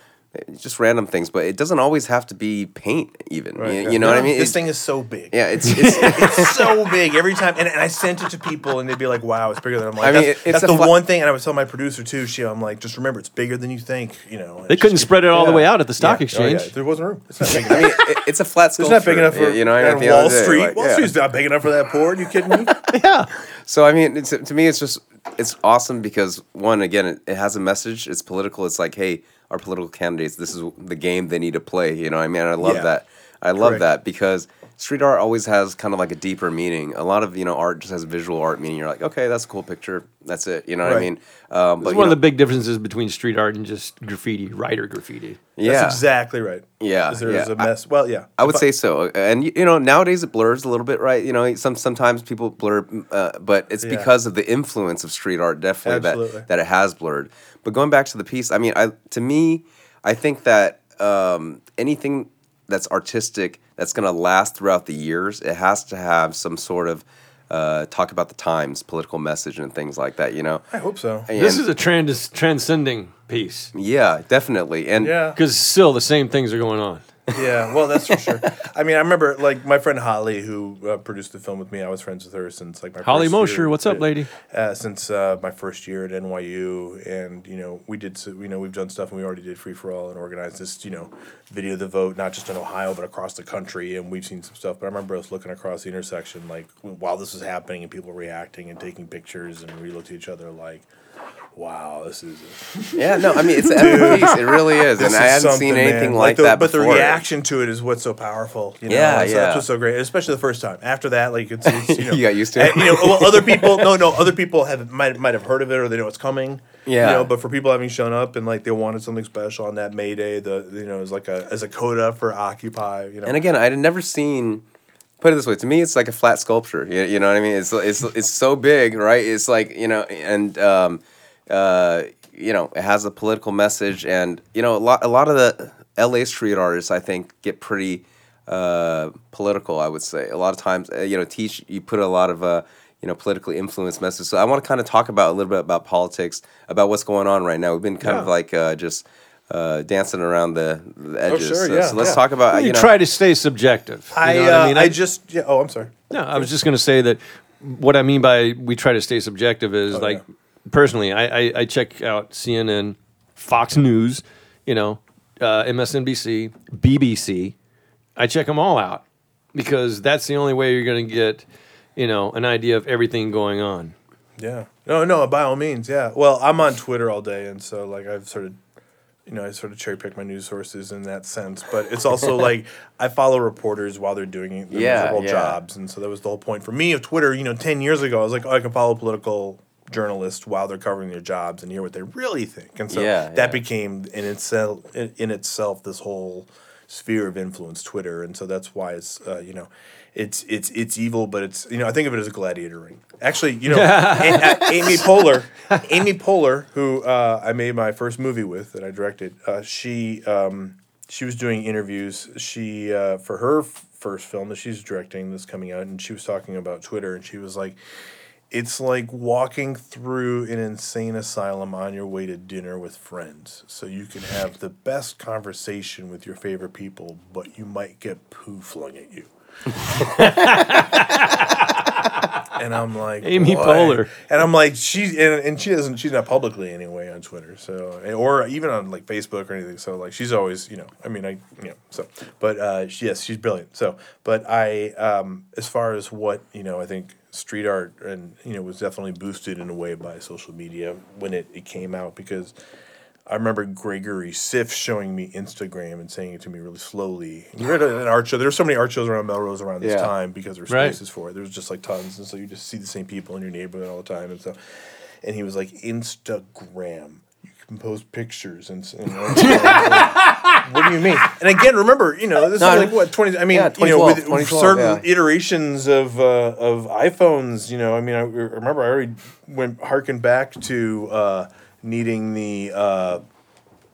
Speaker 2: just random things, but it doesn't always have to be paint even.
Speaker 4: Right,
Speaker 2: you,
Speaker 4: yeah.
Speaker 2: you know what I mean?
Speaker 4: This
Speaker 2: It-
Speaker 4: thing is so big.
Speaker 2: yeah, it's it's
Speaker 4: it's so big every time, and, and I sent it to people, and they'd be like, "Wow, it's bigger than." I'm like,
Speaker 2: I mean,
Speaker 4: that's,
Speaker 2: it's
Speaker 4: that's the
Speaker 2: fla-
Speaker 4: one thing, and I would tell my producer too. She, I'm like, just remember, it's bigger than you think. You know,
Speaker 3: They couldn't
Speaker 4: just-
Speaker 3: spread it all the way out at the stock
Speaker 4: Yeah. Oh, yeah.
Speaker 3: exchange.
Speaker 4: There wasn't room. It's not big
Speaker 2: I
Speaker 4: enough.
Speaker 2: mean, it, it's a flat sculpture.
Speaker 4: It's not big enough for
Speaker 2: you know. I
Speaker 4: and
Speaker 2: at the end
Speaker 4: Wall
Speaker 2: day,
Speaker 4: Street.
Speaker 2: like,
Speaker 4: Wall
Speaker 2: yeah.
Speaker 4: Street's not big enough for that poor. Are you kidding me?
Speaker 3: yeah.
Speaker 2: So I mean, it's, to me, it's just it's awesome because one, again, it, it has a message. It's political. It's like, hey, our political candidates, this is the game they need to play. You know, I mean, I love
Speaker 4: Yeah.
Speaker 2: that. I love
Speaker 4: Correct.
Speaker 2: that because street art always has kind of like a deeper meaning. A lot of you know art just has visual art meaning. You're like, okay, that's a cool picture. That's it. You know what I
Speaker 4: Right.
Speaker 2: mean? Um, but
Speaker 3: It's
Speaker 2: you
Speaker 3: one of
Speaker 2: know-
Speaker 3: the big differences between street art and just graffiti, writer graffiti.
Speaker 2: yeah.
Speaker 4: That's exactly right.
Speaker 2: Yeah,
Speaker 4: Is there
Speaker 2: yeah.
Speaker 4: is a mess? Well, yeah.
Speaker 2: I would
Speaker 4: But-
Speaker 2: say so, and y- you know nowadays it blurs a little bit, right? You know, some sometimes people blur, uh, but it's
Speaker 4: Yeah.
Speaker 2: because of the influence of street art, definitely
Speaker 4: Absolutely.
Speaker 2: that that it has blurred. But going back to the piece, I mean, I to me, I think that um, anything that's artistic that's going to last throughout the years, it has to have some sort of uh, talk about the times, political message, and things like that. You know,
Speaker 4: I hope so.
Speaker 3: This is a trans- transcending piece
Speaker 2: yeah, definitely, and
Speaker 4: Yeah.
Speaker 3: because still the same things are going on.
Speaker 4: Yeah, well, that's for sure. I mean, I remember like my friend Holly, who uh, produced the film with me. I was friends with her since like my
Speaker 3: Holly Mosher,
Speaker 4: year-
Speaker 3: what's up, lady?
Speaker 4: Uh, since uh, my first year at NYU, and you know, we did. You know, we've done stuff, and we already did free for all and organized this. You know, video the vote, not just in Ohio but across the country, and we've seen some stuff. But I remember us looking across the intersection, like while this was happening, and people reacting and taking pictures, and we looked at each other like. Wow, this is
Speaker 2: yeah, no, I mean it's an epic piece. It really is, and I
Speaker 4: is
Speaker 2: hadn't seen anything
Speaker 4: man.
Speaker 2: like,
Speaker 4: the,
Speaker 2: that
Speaker 4: But the reaction to it is what's so powerful. You know?
Speaker 2: Yeah,
Speaker 4: so
Speaker 2: yeah.
Speaker 4: That's what's so great, especially the first time. After that, like it's, it's you know,
Speaker 2: You got used to it.
Speaker 4: and, you know, well, other people, no, no, other people have might might have heard of it or they know it's coming.
Speaker 2: Yeah.
Speaker 4: You know, but for people having shown up and like they wanted something special on that May Day, the you know, as like a as a coda for Occupy. You know.
Speaker 2: And again, I had never seen. Put it this way: to me, it's like a flat sculpture. You, you know what I mean? It's it's it's so big, right? It's like you know, and um, uh, you know, it has a political message, and you know, a lot a lot of the L.A. street artists, I think, get pretty uh, political. I would say a lot of times, uh, you know, teach you put a lot of uh, you know politically influenced messages. So I want to kind of talk about a little bit about politics, about what's going on right now. We've been kind of like uh, just. Uh, dancing around the, the edges.
Speaker 4: sure,
Speaker 2: so,
Speaker 4: yeah,
Speaker 2: so let's
Speaker 4: yeah.
Speaker 2: talk about
Speaker 3: you
Speaker 2: you know
Speaker 3: try to stay subjective. You
Speaker 4: I
Speaker 3: know what
Speaker 4: uh,
Speaker 3: I mean,
Speaker 4: I just yeah. Oh, I'm sorry.
Speaker 3: No, I was just going to say that what I mean by we try to stay subjective is like
Speaker 4: yeah.
Speaker 3: Personally, I, I, I check out CNN, Fox News, you know, uh, MSNBC, BBC. I check them all out because that's the only way you're going to get, you know, an idea of everything going on.
Speaker 4: Yeah. No, no, by all means, yeah. Well, I'm on Twitter all day, and so like I've sort of, you know, I sort of cherry pick my news sources in that sense. But it's also like I follow reporters while they're doing their
Speaker 2: Yeah, yeah.
Speaker 4: jobs, and so that was the whole point for me of Twitter. You know, ten years ago, I was like, oh, I can follow political journalists while they're covering their jobs and hear what they really think, and so
Speaker 2: Yeah,
Speaker 4: that
Speaker 2: yeah.
Speaker 4: became in itself in, itself this whole sphere of influence Twitter, and so that's why it's uh, you know. It's it's it's evil, but it's you know I think of it as a gladiator ring. Actually, you know, Amy Poehler, Amy Poehler, who uh, I made my first movie with that I directed. Uh, she um, she was doing interviews. She uh, for her first film that she's directing that's coming out, and she was talking about Twitter, and she was like, "It's like walking through an insane asylum on your way to dinner with friends. So you can have the best conversation with your favorite people, but you might get poo flung at you." and I'm like
Speaker 3: Amy
Speaker 4: "What?"
Speaker 3: Poehler.
Speaker 4: and I'm like she's and, and she doesn't she's not publicly anyway on Twitter so or even on like Facebook or anything so like she's always you know I mean I you know so but uh she, yes she's brilliant so but I um as far as what you know I think street art and you know was definitely boosted in a way by social media when it, it came out because I remember Gregory Siff showing me Instagram and saying it to me really slowly. We had an art show. There were so many art shows around Melrose around this
Speaker 2: Yeah.
Speaker 4: time because there were
Speaker 3: Right.
Speaker 4: spaces for it. There was just like tons, and so you just see the same people in your neighborhood all the time and stuff. And he was like, Instagram. You can post pictures and. s- and what do you mean? And again, remember, you know, this
Speaker 2: No,
Speaker 4: is like what twenty. I mean,
Speaker 2: yeah,
Speaker 4: you know,
Speaker 2: 2012,
Speaker 4: with certain
Speaker 2: yeah.
Speaker 4: iterations of uh, of iPhones. You know, I mean, I remember I already went harken back to uh, needing the uh,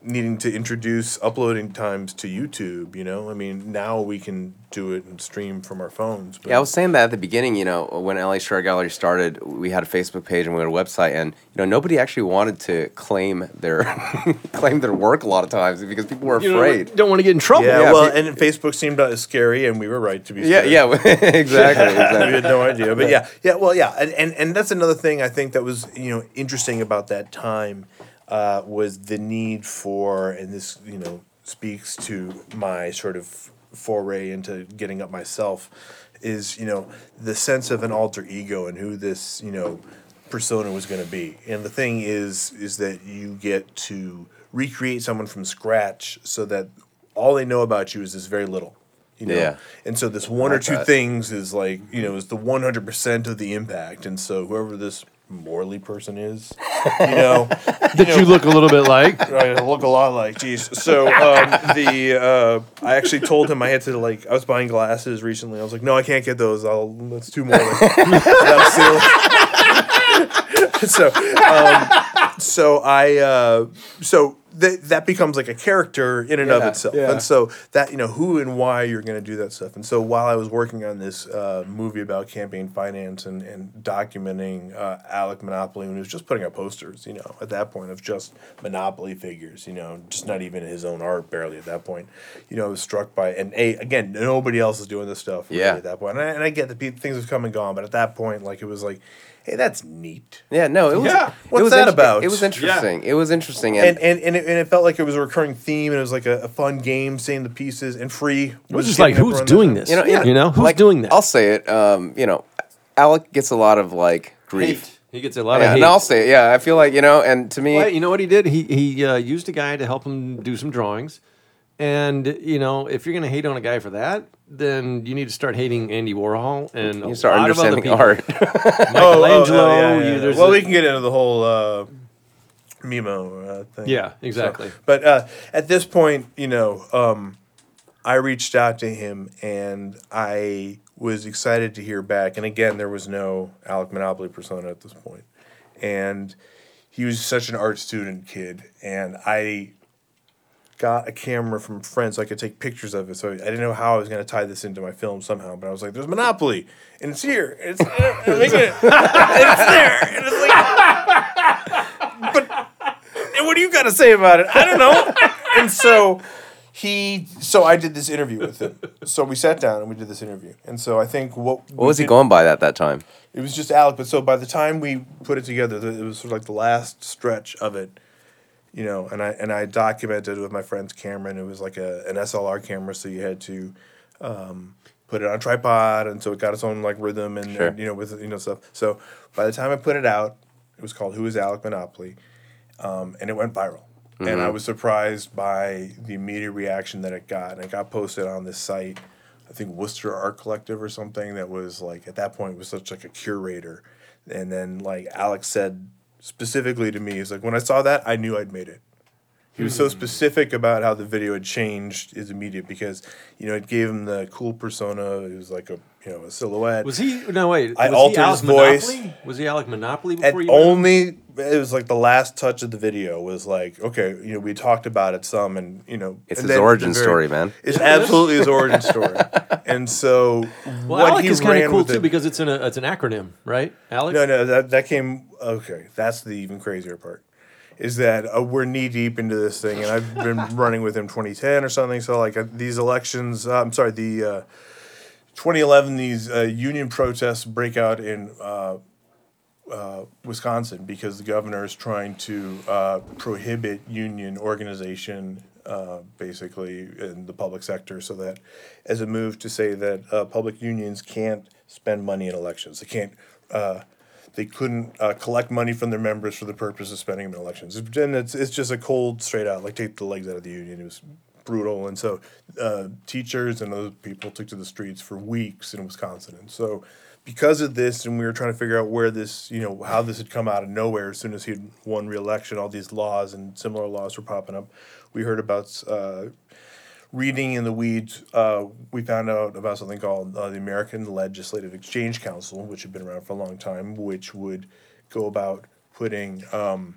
Speaker 4: needing to introduce uploading times to YouTube. You know, I mean, now we can do it and stream from our phones. But
Speaker 2: Yeah, I was saying that at the beginning. You know, when LA Short Gallery started, we had a Facebook page and we had a website, and you know, nobody actually wanted to claim their claim their work a lot of times because people were
Speaker 3: You know,
Speaker 2: afraid.
Speaker 3: don't want to get in trouble.
Speaker 4: yeah,
Speaker 2: yeah,
Speaker 4: well,
Speaker 2: pe-
Speaker 4: and Facebook seemed uh, scary, and we were right to be.
Speaker 2: Yeah,
Speaker 4: scared.
Speaker 2: yeah, exactly,
Speaker 4: we had no idea. But yeah, yeah, well, yeah, and, and and that's another thing I think that was you know interesting about that time uh, was the need for, and this you know speaks to my sort of foray into getting up myself, is you know the sense of an alter ego and who this you know persona was going to be. And the thing is, is that you get to recreate someone from scratch so that all they know about you is this very little. You know?
Speaker 2: Yeah.
Speaker 4: And so this one or two
Speaker 2: that.
Speaker 4: things is like, you know, is the 100% of the impact. And so whoever this Morley person is, you know,
Speaker 3: That you look a little bit like.
Speaker 4: I look a lot like, geez. So um, the uh, I actually told him I had to like I was buying glasses recently. I was like, no, I can't get those. I'll that's too Morley. That was silly. so um, so I uh, so that that becomes like a character in and of itself.
Speaker 2: yeah.
Speaker 4: And so that you know who and why you're going to do that stuff. And so while I was working on this uh, movie about campaign finance and and documenting uh, Alec Monopoly when he was just putting up posters, you know, at that point of just Monopoly figures, you know, just not even his own art barely at that point. You know, I was struck by and a again nobody else is doing this stuff really
Speaker 2: Yeah.
Speaker 4: at that. And I, and I get that things have come and gone, but at that point, like it was like, hey, that's neat.
Speaker 2: Yeah, no, it was.
Speaker 3: Yeah.
Speaker 2: it was
Speaker 4: that
Speaker 2: inter-
Speaker 4: about?
Speaker 2: It was interesting. It was interesting, and,
Speaker 4: and and and it, and it felt like it was a recurring theme, and it was like a, a fun game, seeing the pieces and free.
Speaker 3: It was just like, who's doing this?
Speaker 2: you know, yeah,
Speaker 3: you know, who's
Speaker 2: like,
Speaker 3: doing that?
Speaker 2: I'll say it. Um, you know, Alec gets a lot of like grief.
Speaker 3: He gets a lot
Speaker 2: Yeah,
Speaker 3: of hate.
Speaker 2: and I'll say it. Yeah, I feel like you know, and to me,
Speaker 3: Well, you know what he did? He he uh, used a guy to help him do some drawings, and you know if you're gonna hate on a guy for that, then you need to start hating Andy Warhol and
Speaker 2: you start
Speaker 3: a lot of other
Speaker 2: understanding
Speaker 3: people.
Speaker 2: art.
Speaker 3: Michelangelo. you- there's
Speaker 4: well,
Speaker 3: a-
Speaker 4: we can get into the whole uh, Mimo uh, thing.
Speaker 3: Yeah, exactly.
Speaker 4: So, but uh, at this point, you know, um, I reached out to him and I was excited to hear back. And again, there was no Alec Monopoly persona at this point. And he was such an art student kid. And I got a camera from a friend so I could take pictures of it. So I didn't know how I was going to tie this into my film somehow. But I was like, there's Monopoly. And it's here. And it's, I'm it. And it's there. And it's like, but and what do you got to say about it? I don't know. and so he, so I did this interview with him. So we sat down and we did this interview. And so I think what
Speaker 2: What was he going by at that time?
Speaker 4: It was just Alec. But so by the time we put it together, th- it was sort of like the last stretch of it. You know, and I and I documented with my friend's camera, and it was like a an SLR camera, so you had to um, put it on a tripod, and so it got its own like rhythm and,
Speaker 2: Sure.
Speaker 4: and, you know with you know stuff. So by the time I put it out, it was called "Who Is Alec Monopoly," um, and it went viral. And I was surprised by the immediate reaction that it got. And it got posted on this site, I think Worcester Art Collective or something that was like at that point was such like a curator. And then like Alex said specifically to me, he's like, when I saw that, I knew I'd made it. He was so hmm. specific about how the video had changed his immediate because, you know, it gave him the cool persona. It was like a you know a silhouette.
Speaker 3: Was he? No, wait.
Speaker 4: I
Speaker 3: was
Speaker 4: altered
Speaker 3: he Alec
Speaker 4: his voice.
Speaker 3: Monopoly? Was he Alec Monopoly
Speaker 4: and
Speaker 3: before you? met
Speaker 4: only it was like the last touch of the video was like okay you know we talked about it some and you know
Speaker 2: It's his
Speaker 4: then
Speaker 2: origin
Speaker 4: very-
Speaker 2: story, man.
Speaker 4: it's absolutely his origin story and so
Speaker 3: Well,
Speaker 4: what
Speaker 3: Alec
Speaker 4: he
Speaker 3: is kind
Speaker 4: ran
Speaker 3: of cool
Speaker 4: with
Speaker 3: too
Speaker 4: it-
Speaker 3: because it's an a, it's an acronym, right? Alec.
Speaker 4: no no that that came okay that's the even crazier part is that uh, we're knee deep into this thing and I've been running with him 2010 or something so like uh, these elections uh, I'm sorry the uh, 2011 these uh, union protests break out in uh, uh, Wisconsin because the governor is trying to uh, prohibit union organization uh, basically in the public sector so that as a move to say that uh, public unions can't spend money in elections they can't they couldn't collect money from their members for the purpose of spending them in elections. And it's it's just a cold, straight out like take the legs out of the union. It was brutal, and so uh, teachers and other people took to the streets for weeks in Wisconsin. And so because of this, and we were trying to figure out where this, you know, how this had come out of nowhere. As soon as he had won re-election, all these laws and similar laws were popping up. We heard about. Uh, reading in the weeds, uh, we found out about something called uh, the American Legislative Exchange Council, which had been around for a long time, which would go about putting um,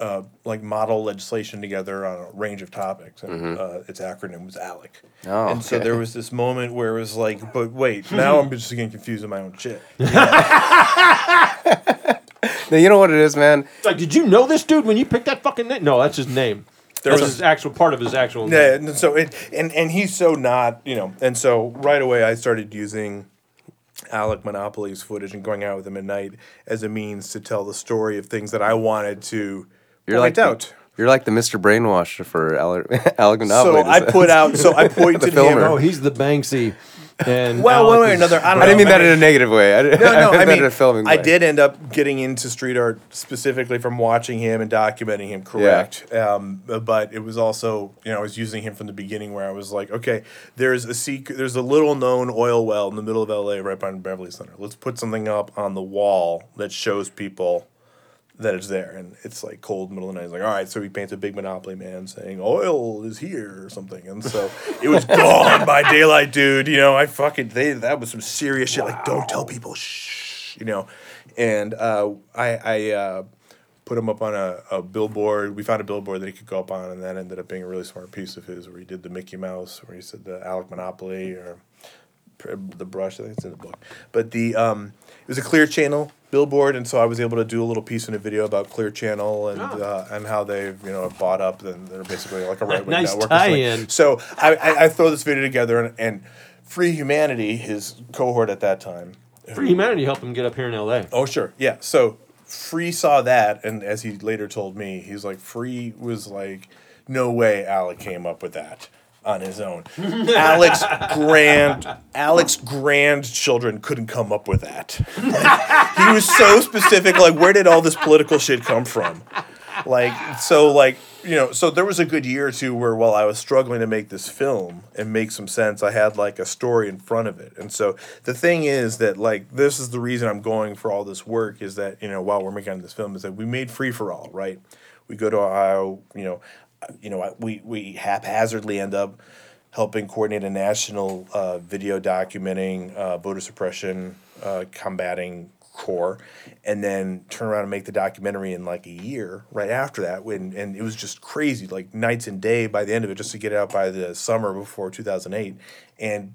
Speaker 4: uh, like model legislation together on a range of topics, and uh, its acronym was ALEC.
Speaker 2: Oh,
Speaker 4: and so there was this moment where it was like, but wait, now I'm just getting confused with my own shit.
Speaker 2: No, you know what it is, man.
Speaker 3: It's like, did you know this dude when you picked that fucking name? No, that's his name.
Speaker 4: There
Speaker 3: that's
Speaker 4: was-
Speaker 3: his actual part of his actual.
Speaker 4: Yeah,
Speaker 3: name.
Speaker 4: and so it, and and he's so not, you know, and so right away I started using Alec Monopoly's footage and going out with him at night as a means to tell the story of things that I wanted to
Speaker 2: You're like
Speaker 4: out.
Speaker 2: The, you're like the Mr. Brainwash for Alec, Alec Monopoly.
Speaker 4: so I put out, so I pointed him.
Speaker 2: filmer.
Speaker 3: Oh, he's the Banksy. And
Speaker 4: Well,
Speaker 3: Alec
Speaker 4: one way or
Speaker 3: is-
Speaker 4: another, I don't
Speaker 2: I didn't
Speaker 4: know.
Speaker 2: mean that in a negative way. I, didn't,
Speaker 4: No, no, I
Speaker 2: meant
Speaker 4: mean,
Speaker 2: in a filming
Speaker 4: I
Speaker 2: way.
Speaker 4: did end up getting into street art specifically from watching him and documenting him. Correct, um, but it was also, you know, I was using him from the beginning, where I was like, okay, there's a secret, there's a little known oil well in the middle of L.A. right behind Beverly Center. Let's put something up on the wall that shows people that it's there, and it's like cold middle of the night. It's like, all right, so he paints a big Monopoly man saying oil is here or something, and so it was gone by daylight, dude. You know, I fucking they that was some serious shit. Like, don't tell people, shh, you know, and uh, I I. Uh, Put him up on a, a billboard. We found a billboard that he could go up on, and that ended up being a really smart piece of his, where he did the Mickey Mouse, where he said the Alec Monopoly, or the brush. I think it's in the book. But the um, it was a Clear Channel billboard, and so I was able to do a little piece in a video about Clear Channel and uh, and how they've you know bought up and they're basically like a right wing
Speaker 3: Nice
Speaker 4: network.
Speaker 3: tie-in.
Speaker 4: So I, I, I throw this video together, and, and Free Humanity, his cohort at that time.
Speaker 3: For humanity, helped him get up here in L.A.
Speaker 4: Oh sure, yeah. So Free saw that, and as he later told me, he's like, Free was like, no way Alec came up with that on his own. Alex grand, Alex grandchildren couldn't come up with that. he was so specific. Like, where did all this political shit come from? Like, so like you know, so there was a good year or two where while I was struggling to make this film and make some sense, I had like a story in front of it. And so the thing is that like this is the reason I'm going for all this work is that, you know, while we're making this film is that we made free for all, right? We go to Ohio, you know, you know, we we haphazardly end up helping coordinate a national uh, video documenting uh, voter suppression, uh, combating core, and then turn around and make the documentary in like a year right after that. When and it was just crazy, like nights and day by the end of it, just to get out by the summer before two thousand eight, and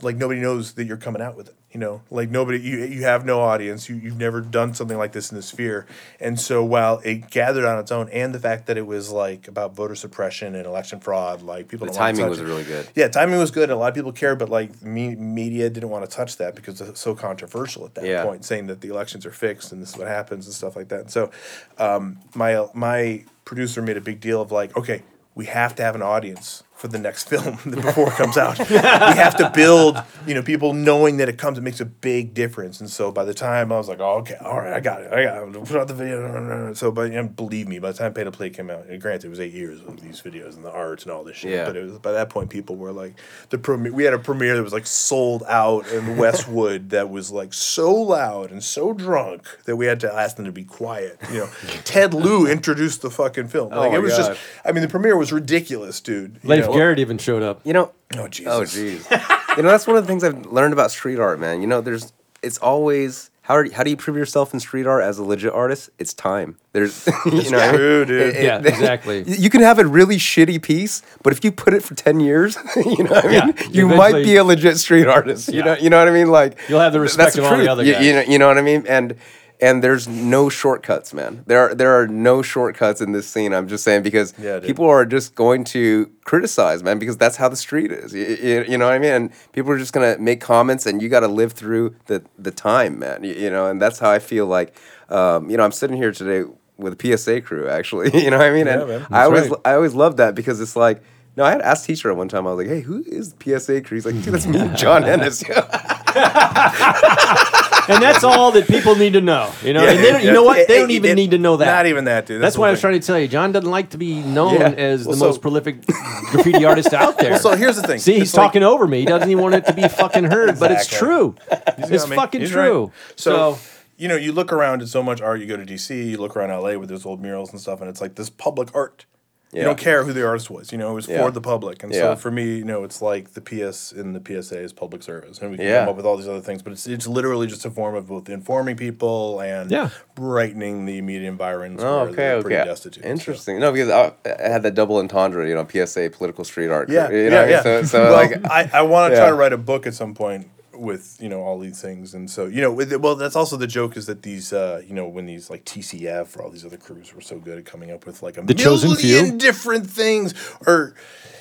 Speaker 4: like nobody knows that you're coming out with it. You know, like nobody, you you have no audience. You you've never done something like this in the sphere, and so while it gathered on its own, and the fact that it was like about voter suppression and election fraud, like people
Speaker 2: The timing was really good.
Speaker 4: Yeah, timing was good. A lot of people cared, but like me, media didn't want to touch that because it's so controversial at that
Speaker 2: Yeah.
Speaker 4: point, saying that the elections are fixed and this is what happens and stuff like that. And so, um, my my producer made a big deal of like, okay, we have to have an audience for the next film before it comes out. we have to build, you know, people knowing that it comes. It makes a big difference. And so by the time I was like, oh, okay, all right, I got it, I got it. Put out the video. So, but and believe me, by the time Pay to Play came out, and granted, it was eight years of these videos and the arts and all this shit.
Speaker 2: Yeah.
Speaker 4: But it was by that point, people were like, the premiere. We had a premiere that was like sold out in Westwood that was like so loud and so drunk that we had to ask them to be quiet. You know, Ted Lieu introduced the fucking film. Oh like
Speaker 2: Oh my
Speaker 4: it was
Speaker 2: God.
Speaker 4: just. I mean, the premiere was ridiculous, dude. You
Speaker 3: Leif
Speaker 4: know?
Speaker 3: Garrett even showed up.
Speaker 2: You know,
Speaker 4: Oh Jesus.
Speaker 2: Oh, jeez. you know, that's one of the things I've learned about street art, man. You know, there's, it's always, how, are, how do you prove yourself in street art as a legit artist? It's time. There's, you know, what I mean?
Speaker 4: true, dude.
Speaker 2: It- it-
Speaker 3: Yeah, exactly.
Speaker 2: You can have a really shitty piece, but if you put it for 10 years, you know what I mean?
Speaker 3: you
Speaker 2: you might be a legit street artist. You
Speaker 3: Yeah.
Speaker 2: know, you know what I mean? Like
Speaker 3: You'll have the respect of all the
Speaker 2: truth.
Speaker 3: other
Speaker 2: You- You, know, you know what I mean? And and there's no shortcuts, man. There are there are no shortcuts in this scene. I'm just saying because
Speaker 4: Yeah,
Speaker 2: people are just going to criticize, man, because that's how the street is. You, you, know what I mean? And people are just gonna make comments, and you got to live through the the time, man. You, you know, and that's how I feel like. Um, you know, I'm sitting here today with a PSA crew, actually. you know what I mean?
Speaker 4: Yeah,
Speaker 2: and
Speaker 4: man.
Speaker 2: I always
Speaker 3: right.
Speaker 2: I always love that because it's like. No, I had asked teacher at one time. I was like, "Hey, who is PSA crew?" He's like, "Dude, that's me, John Ennis."
Speaker 3: and that's all that people need to know. You know,
Speaker 4: Yeah,
Speaker 3: and they don't, you know what? They don't even
Speaker 4: it-
Speaker 3: need to know that.
Speaker 4: Not even that, dude.
Speaker 3: That's,
Speaker 4: the
Speaker 3: why I was trying to tell you. John doesn't like to be known
Speaker 2: Yeah.
Speaker 3: as
Speaker 4: Well,
Speaker 3: the
Speaker 4: so-
Speaker 3: most prolific graffiti artist out there.
Speaker 4: Well, so here's the thing.
Speaker 3: See, he's
Speaker 4: like-
Speaker 3: talking over me. He doesn't even want it to be fucking heard, but it's true.
Speaker 4: He's
Speaker 3: It's fucking
Speaker 4: He's
Speaker 3: true.
Speaker 4: right. So,
Speaker 3: So,
Speaker 4: you know, you look around at so much art. You go to DC, you look around LA with those old murals and stuff, and it's like this public art. You don't care who the artist was. You know, it was
Speaker 2: Yeah.
Speaker 4: for the public. And
Speaker 2: Yeah.
Speaker 4: so for me, you know, it's like the PS in the PSA is public service, and we can
Speaker 2: Yeah.
Speaker 4: come up with all these other things. But it's it's literally just a form of both informing people and
Speaker 3: Yeah.
Speaker 4: brightening the media environs.
Speaker 2: Oh, okay,
Speaker 4: pretty
Speaker 2: okay.
Speaker 4: destitute. so.
Speaker 2: Interesting. No, because I, I had that double entendre, you know, PSA, political street art.
Speaker 4: Yeah,
Speaker 2: you
Speaker 4: yeah,
Speaker 2: know mean?
Speaker 4: yeah.
Speaker 2: So, so
Speaker 4: well,
Speaker 2: like,
Speaker 4: I, I want to try
Speaker 2: Yeah.
Speaker 4: to write a book at some point with you know all these things, and so you know, with, well, that's also the joke is that these, uh, you know, when these like TCF or all these other crews were so good at coming up with like a
Speaker 3: The chosen
Speaker 4: million
Speaker 3: few.
Speaker 4: different things, or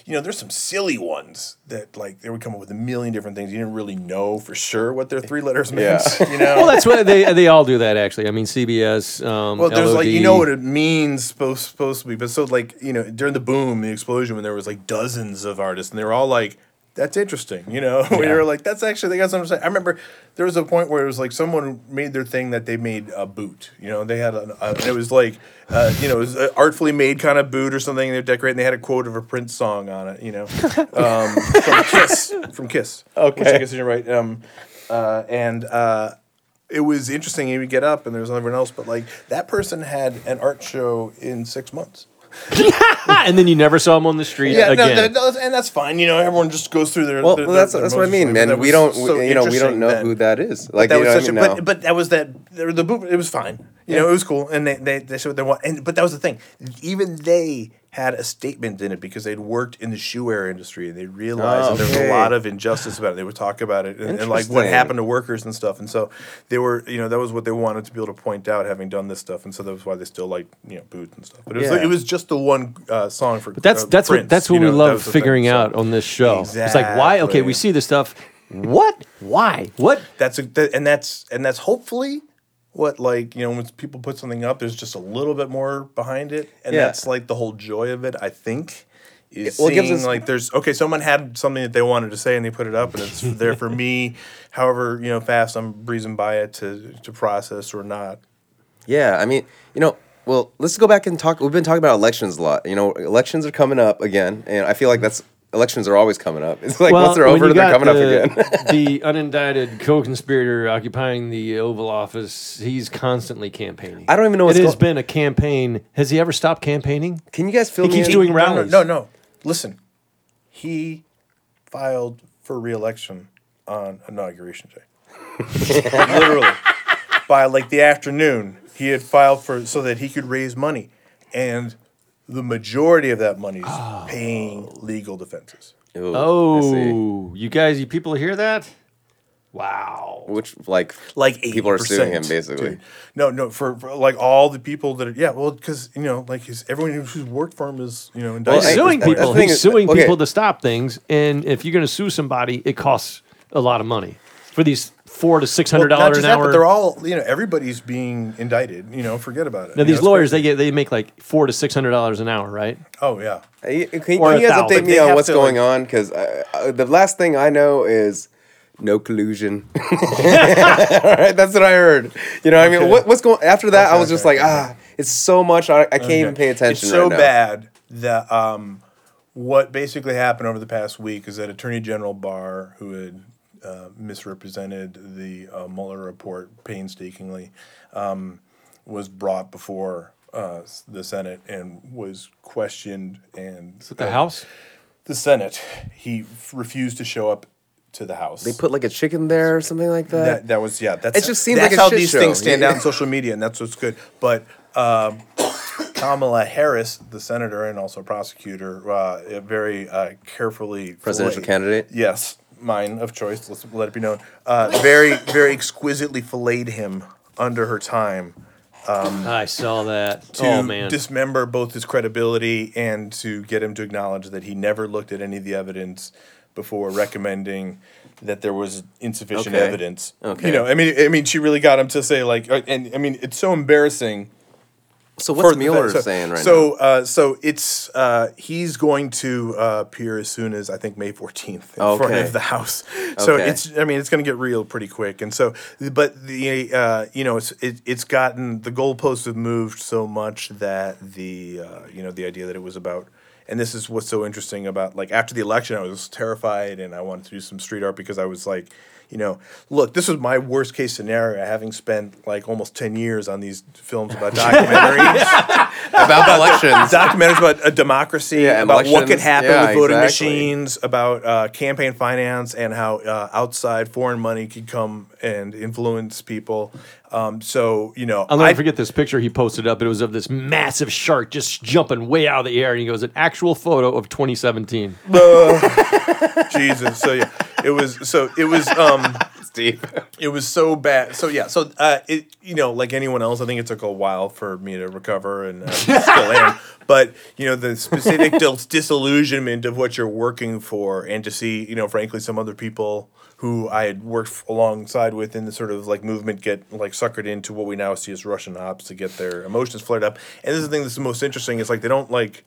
Speaker 4: you know, there's some silly ones that like they would come up with a million different things. You didn't really know for sure what their three letters meant.
Speaker 2: Yeah.
Speaker 4: You know,
Speaker 3: well, that's what they they all do that actually. I mean, CBS. Um,
Speaker 4: Well, there's like you know what it means supposed supposed to be, but so like you know during the boom, the explosion, when there was like dozens of artists, and they were all like, "That's interesting," you know. we were like, "That's actually they got something to say." I remember there was a point where it was like someone made their thing that they made a boot. You know, they had a, a it was like uh, you know it was an artfully made kind of boot or something. They decorated, decorating, they had a quote of a Prince song on it. You know, um, from Kiss, from Kiss. Okay. which I guess you're right. Um, uh, and. Uh, it was interesting. You would get up and there was everyone else, but like that person had an art show in six months.
Speaker 3: and then you never saw him on the street
Speaker 4: Yeah, no,
Speaker 3: again.
Speaker 4: that- no, and that's fine. You know, everyone just goes through their.
Speaker 2: well,
Speaker 4: their-
Speaker 2: well, that's
Speaker 4: their
Speaker 2: that's what I mean, man. We don't,
Speaker 4: so
Speaker 2: you know, we don't know
Speaker 4: then.
Speaker 2: who that is. Like,
Speaker 4: that was such
Speaker 2: I
Speaker 4: a,
Speaker 2: mean?
Speaker 4: but,
Speaker 2: No.
Speaker 4: but that was that the, the boot. It was fine. You know, it was cool, and they they they showed what they want. And but that was the thing. Even they had a statement in it because they'd worked in the shoe-wear industry and they realized
Speaker 2: Oh,
Speaker 4: that there was a lot of injustice about it. They would talk about it and, and like what happened to workers and stuff. And so they were, you know, that was what they wanted to be able to point out, having done this stuff. And so that was why they still like, you know, boots and stuff. But it was,
Speaker 2: Yeah.
Speaker 4: it was just the one uh, song for.
Speaker 3: But that's
Speaker 4: uh,
Speaker 3: that's what that's what we
Speaker 4: know, that
Speaker 3: love
Speaker 4: the thing.
Speaker 3: figuring
Speaker 4: So
Speaker 3: out on this show. It's like why? Okay, we see this stuff. What? Why? What?
Speaker 4: That's a, that, and that's and that's hopefully what like you know when people put something up, there's just a little bit more behind it, and
Speaker 2: Yeah.
Speaker 4: that's like the whole joy of it. I think. Is
Speaker 2: well,
Speaker 4: seeing
Speaker 2: us-
Speaker 4: like there's okay, someone had something that they wanted to say and they put it up and it's there for me, however you know fast I'm breezing by it to to process or not.
Speaker 2: Yeah, I mean, you know, well, let's go back and talk. We've been talking about elections a lot. You know, elections are coming up again, and I feel like that's elections are always coming up. It's like once they're over,
Speaker 3: you
Speaker 2: they're coming
Speaker 3: the,
Speaker 2: up again.
Speaker 3: the unindicted co-conspirator occupying the Oval Office, he's constantly campaigning.
Speaker 2: I don't even know
Speaker 3: It has
Speaker 2: go-
Speaker 3: been a campaign. Has he ever stopped campaigning?
Speaker 2: Can you guys fill
Speaker 3: He
Speaker 2: me
Speaker 3: keeps
Speaker 2: in?
Speaker 3: doing
Speaker 4: No,
Speaker 3: rallies.
Speaker 4: No, no, no. Listen, he filed for reelection on inauguration day. Literally, by like the afternoon, he had filed for so that he could raise money, and the majority of that money is
Speaker 3: Oh.
Speaker 4: paying legal defenses.
Speaker 2: Ooh,
Speaker 3: Oh, you guys, you people hear that? Wow.
Speaker 2: Which like
Speaker 4: Like 80%,
Speaker 2: people are suing him basically.
Speaker 4: dude. No, no, for, for like all the people that are yeah, well, because you know, like his everyone who's worked for him is you know indicted.
Speaker 3: He's suing
Speaker 2: the- the
Speaker 3: people. He's
Speaker 2: is-
Speaker 3: suing
Speaker 2: okay.
Speaker 3: people to stop things, and if you're going to sue somebody, it costs a lot of money for these four to six
Speaker 4: Well,
Speaker 3: hundred
Speaker 4: not
Speaker 3: dollars
Speaker 4: just
Speaker 3: an
Speaker 4: that,
Speaker 3: hour.
Speaker 4: but they're all you know everybody's being indicted. You know, forget about it.
Speaker 3: now
Speaker 4: You
Speaker 3: these
Speaker 4: know,
Speaker 3: lawyers,
Speaker 4: crazy.
Speaker 3: they get they make like four to six hundred dollars an hour, right?
Speaker 4: oh yeah.
Speaker 2: Hey, Can, can you guys update me on what's
Speaker 4: to,
Speaker 2: going
Speaker 4: like-
Speaker 2: on? Because uh, uh, the last thing I know is no collusion. All right, that's what I heard. You know, what I mean, what, what's going after that? I
Speaker 4: Okay,
Speaker 2: was just
Speaker 4: okay,
Speaker 2: like, ah, it's so much. I, I can't even pay attention.
Speaker 4: It's so
Speaker 2: right now.
Speaker 4: bad that um, what basically happened over the past week is that Attorney General Barr, who had uh, misrepresented the uh, Mueller report painstakingly, um, was brought before uh, the Senate and was questioned and
Speaker 3: At the House.
Speaker 4: the Senate. He f- refused to show up to the House.
Speaker 2: They put like a chicken there or something like that.
Speaker 4: That that was yeah. That's
Speaker 2: It just seems
Speaker 4: that's
Speaker 2: like a
Speaker 4: how
Speaker 2: shit
Speaker 4: these
Speaker 2: show.
Speaker 4: things stand
Speaker 2: Yeah.
Speaker 4: out on social media, and that's what's good. But um, Kamala Harris, the senator and also prosecutor, uh, very uh, carefully
Speaker 2: Presidential
Speaker 4: fillet-
Speaker 2: candidate?
Speaker 4: Yes, mine of choice. Let's let it be known. Uh, very very exquisitely filleted him under her time
Speaker 3: I saw that.
Speaker 4: to
Speaker 3: oh man.
Speaker 4: dismember both his credibility and to get him to acknowledge that he never looked at any of the evidence before recommending that there was insufficient
Speaker 2: Okay.
Speaker 4: evidence.
Speaker 2: Okay.
Speaker 4: You know, I mean, I mean, she really got him to say like, uh, and I mean, it's so embarrassing
Speaker 2: So what's Mueller
Speaker 4: so,
Speaker 2: saying right now?
Speaker 4: so, Uh, so it's uh, he's going to uh, appear as soon as I think May fourteenth in front of the House. So
Speaker 2: Okay.
Speaker 4: it's I mean it's going to get real pretty quick. And so, but the uh, you know it's it, it's gotten the goalposts have moved so much that the uh, you know the idea that it was about. And this is what's so interesting about like after the election, I was terrified and I wanted to do some street art because I was like, you know, look, this was my worst case scenario, having spent like almost ten years on these films about documentaries
Speaker 2: about elections.
Speaker 4: documentaries about a democracy,
Speaker 2: Yeah,
Speaker 4: about what could happen
Speaker 2: Yeah,
Speaker 4: with voting
Speaker 2: exactly.
Speaker 4: machines, about uh, campaign finance, and how uh, outside foreign money could come and influence people. Um, so you know,
Speaker 3: I'll never
Speaker 4: I-
Speaker 3: forget this picture he posted up. It was of this massive shark just jumping way out of the air, and he goes, "An actual photo of 2017."
Speaker 4: Jesus. So yeah, it was. So it was. Um,
Speaker 2: Steve.
Speaker 4: it was so bad. So yeah, so uh, it you know like anyone else, I think it took a while for me to recover, and uh, still am. But you know the specific dis- disillusionment of what you're working for, and to see you know frankly some other people who I had worked alongside with in the sort of like movement get like suckered into what we now see as Russian ops to get their emotions flared up. And this is the thing that's the most interesting is like they don't like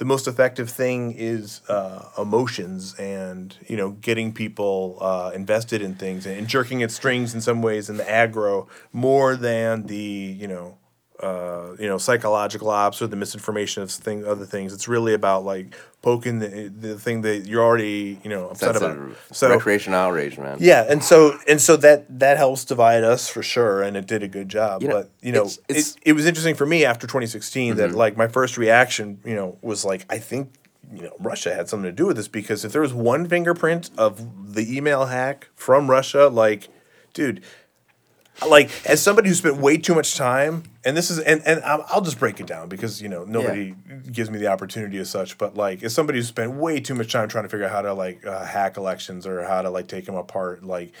Speaker 4: the most effective thing is uh, emotions and you know getting people uh, invested in things and, jerking at strings in some ways in the aggro more than the you know uh, you know psychological ops or the misinformation of thing other things. It's really about like poking the the thing that you're already you know upset
Speaker 2: That's
Speaker 4: about.
Speaker 2: a
Speaker 4: So
Speaker 2: recreation outrage, man.
Speaker 4: yeah, and so and so that that helps divide us for sure, and it did a good job.
Speaker 2: You know,
Speaker 4: but you know,
Speaker 2: it's- it's-
Speaker 4: it, it was interesting for me after 2016 that like my first reaction, you know, was like I think you know Russia had something to do with this because if there was one fingerprint of the email hack from Russia, like, dude. Like as somebody who spent way too much time, and this is, and and I'll, just break it down because you know nobody gives me the opportunity as such. But like, as somebody who spent way too much time trying to figure out how to like uh, hack elections or how to like take them apart, like,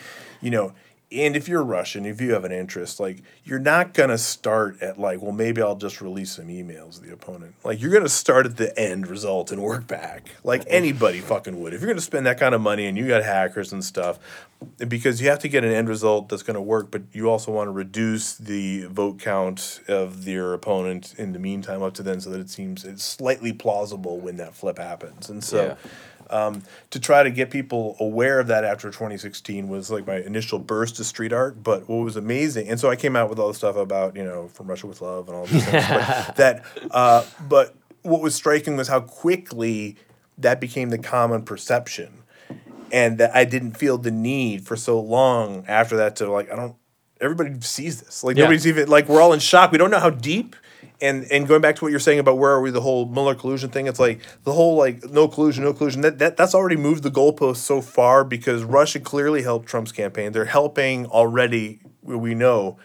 Speaker 4: you know, and if you're Russian, if you have an interest, like, you're not gonna start at like, well, maybe I'll just release some emails to the opponent. Like, you're gonna start at the end result and work back, like anybody fucking would. If you're gonna spend that kind of money and you got hackers and stuff, because you have to get an end result that's gonna work, but you also want to reduce the vote count of your opponent in the meantime up to then, so that it seems it's slightly plausible when that flip happens. And so
Speaker 2: Yeah.
Speaker 4: Um, to try to get people aware of that after 2016 was like my initial burst to street art. But what was amazing, and so I came out with all the stuff about you know from Russia with love and all these things. But that, uh, but what was striking was how quickly that became the common perception, and that I didn't feel the need for so long after that to like I don't. Everybody sees this. Like
Speaker 3: Yeah.
Speaker 4: nobody's even like we're all in shock. We don't know how deep. And and going back to what you're saying about where are we, the whole Mueller collusion thing, it's like the whole like no collusion, no collusion. That, that that's already moved the goalpost so far because Russia clearly helped Trump's campaign. They're helping already. We know